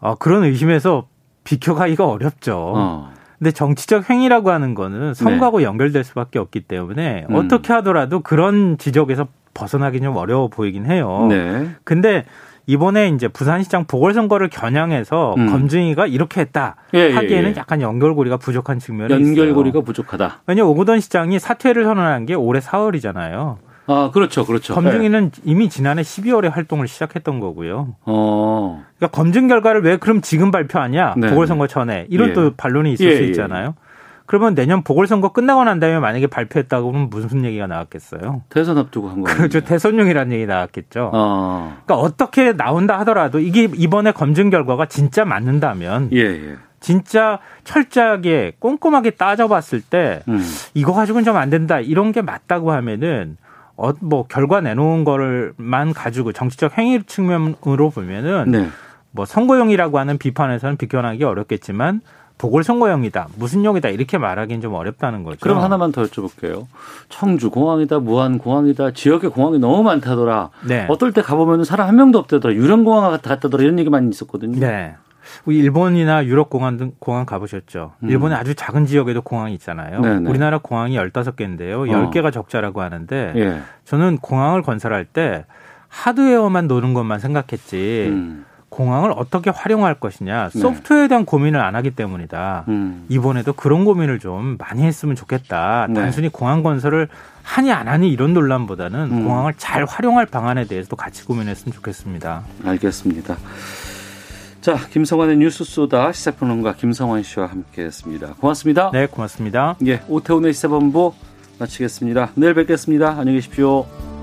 어, 그런 의심에서 비켜가기가 어렵죠. 어. 근데 정치적 행위라고 하는 거는 선거하고 연결될 수밖에 없기 때문에 음. 어떻게 하더라도 그런 지적에서 벗어나기 좀 어려워 보이긴 해요. 네. 근데 이번에 이제 부산시장 보궐선거를 겨냥해서 음. 검증이가 이렇게 했다 예, 예, 하기에는 예. 약간 연결고리가 부족한 측면이 있어요. 연결고리가 부족하다. 왜냐 오거돈 시장이 사퇴를 선언한 게 올해 4월이잖아요. 아, 그렇죠. 그렇죠. 검증위는 이미 지난해 12월에 활동을 시작했던 거고요. 어. 그러니까 검증 결과를 왜 그럼 지금 발표하냐? 네. 보궐선거 전에. 이런 예. 또 반론이 있을 예, 수 예. 있잖아요. 그러면 내년 보궐선거 끝나고 난 다음에 만약에 발표했다고 하면 무슨 얘기가 나왔겠어요? 대선 앞두고 한 거예요. 그렇죠. 대선용이라는 얘기 나왔겠죠. 어. 그러니까 어떻게 나온다 하더라도 이게 이번에 검증 결과가 진짜 맞는다면 예, 예. 진짜 철저하게 꼼꼼하게 따져봤을 때 음. 이거 가지고는 좀 안 된다 이런 게 맞다고 하면은 어 뭐 결과 내놓은 거를만 가지고 정치적 행위 측면으로 보면은 네. 뭐 선거용이라고 하는 비판에서는 비껴나기 어렵겠지만 보궐선거용이다 무슨 용이다 이렇게 말하기는 좀 어렵다는 거죠. 그럼 하나만 더 여쭤볼게요. 청주 공항이다, 무안 공항이다, 지역에 공항이 너무 많다더라. 네. 어떨 때 가보면 사람 한 명도 없다더라. 유령 공항 갔다더라. 이런 얘기 많이 있었거든요. 네. 우리 일본이나 유럽 공항 등 공항 가보셨죠? 음. 일본의 아주 작은 지역에도 공항이 있잖아요. 네네. 우리나라 공항이 15개인데요. 10개가 적자라고 하는데 예. 저는 공항을 건설할 때 하드웨어만 노는 것만 생각했지 음. 공항을 어떻게 활용할 것이냐 네. 소프트웨어에 대한 고민을 안 하기 때문이다. 음. 이번에도 그런 고민을 좀 많이 했으면 좋겠다. 네. 단순히 공항 건설을 하니 안 하니 이런 논란보다는 음. 공항을 잘 활용할 방안에 대해서도 같이 고민했으면 좋겠습니다. 알겠습니다. 자, 김성환의 뉴스 소다 시사평론가 김성환 씨와 함께했습니다. 고맙습니다. 네, 고맙습니다. 예, 오태훈의 시사본부 마치겠습니다. 내일 뵙겠습니다. 안녕히 계십시오.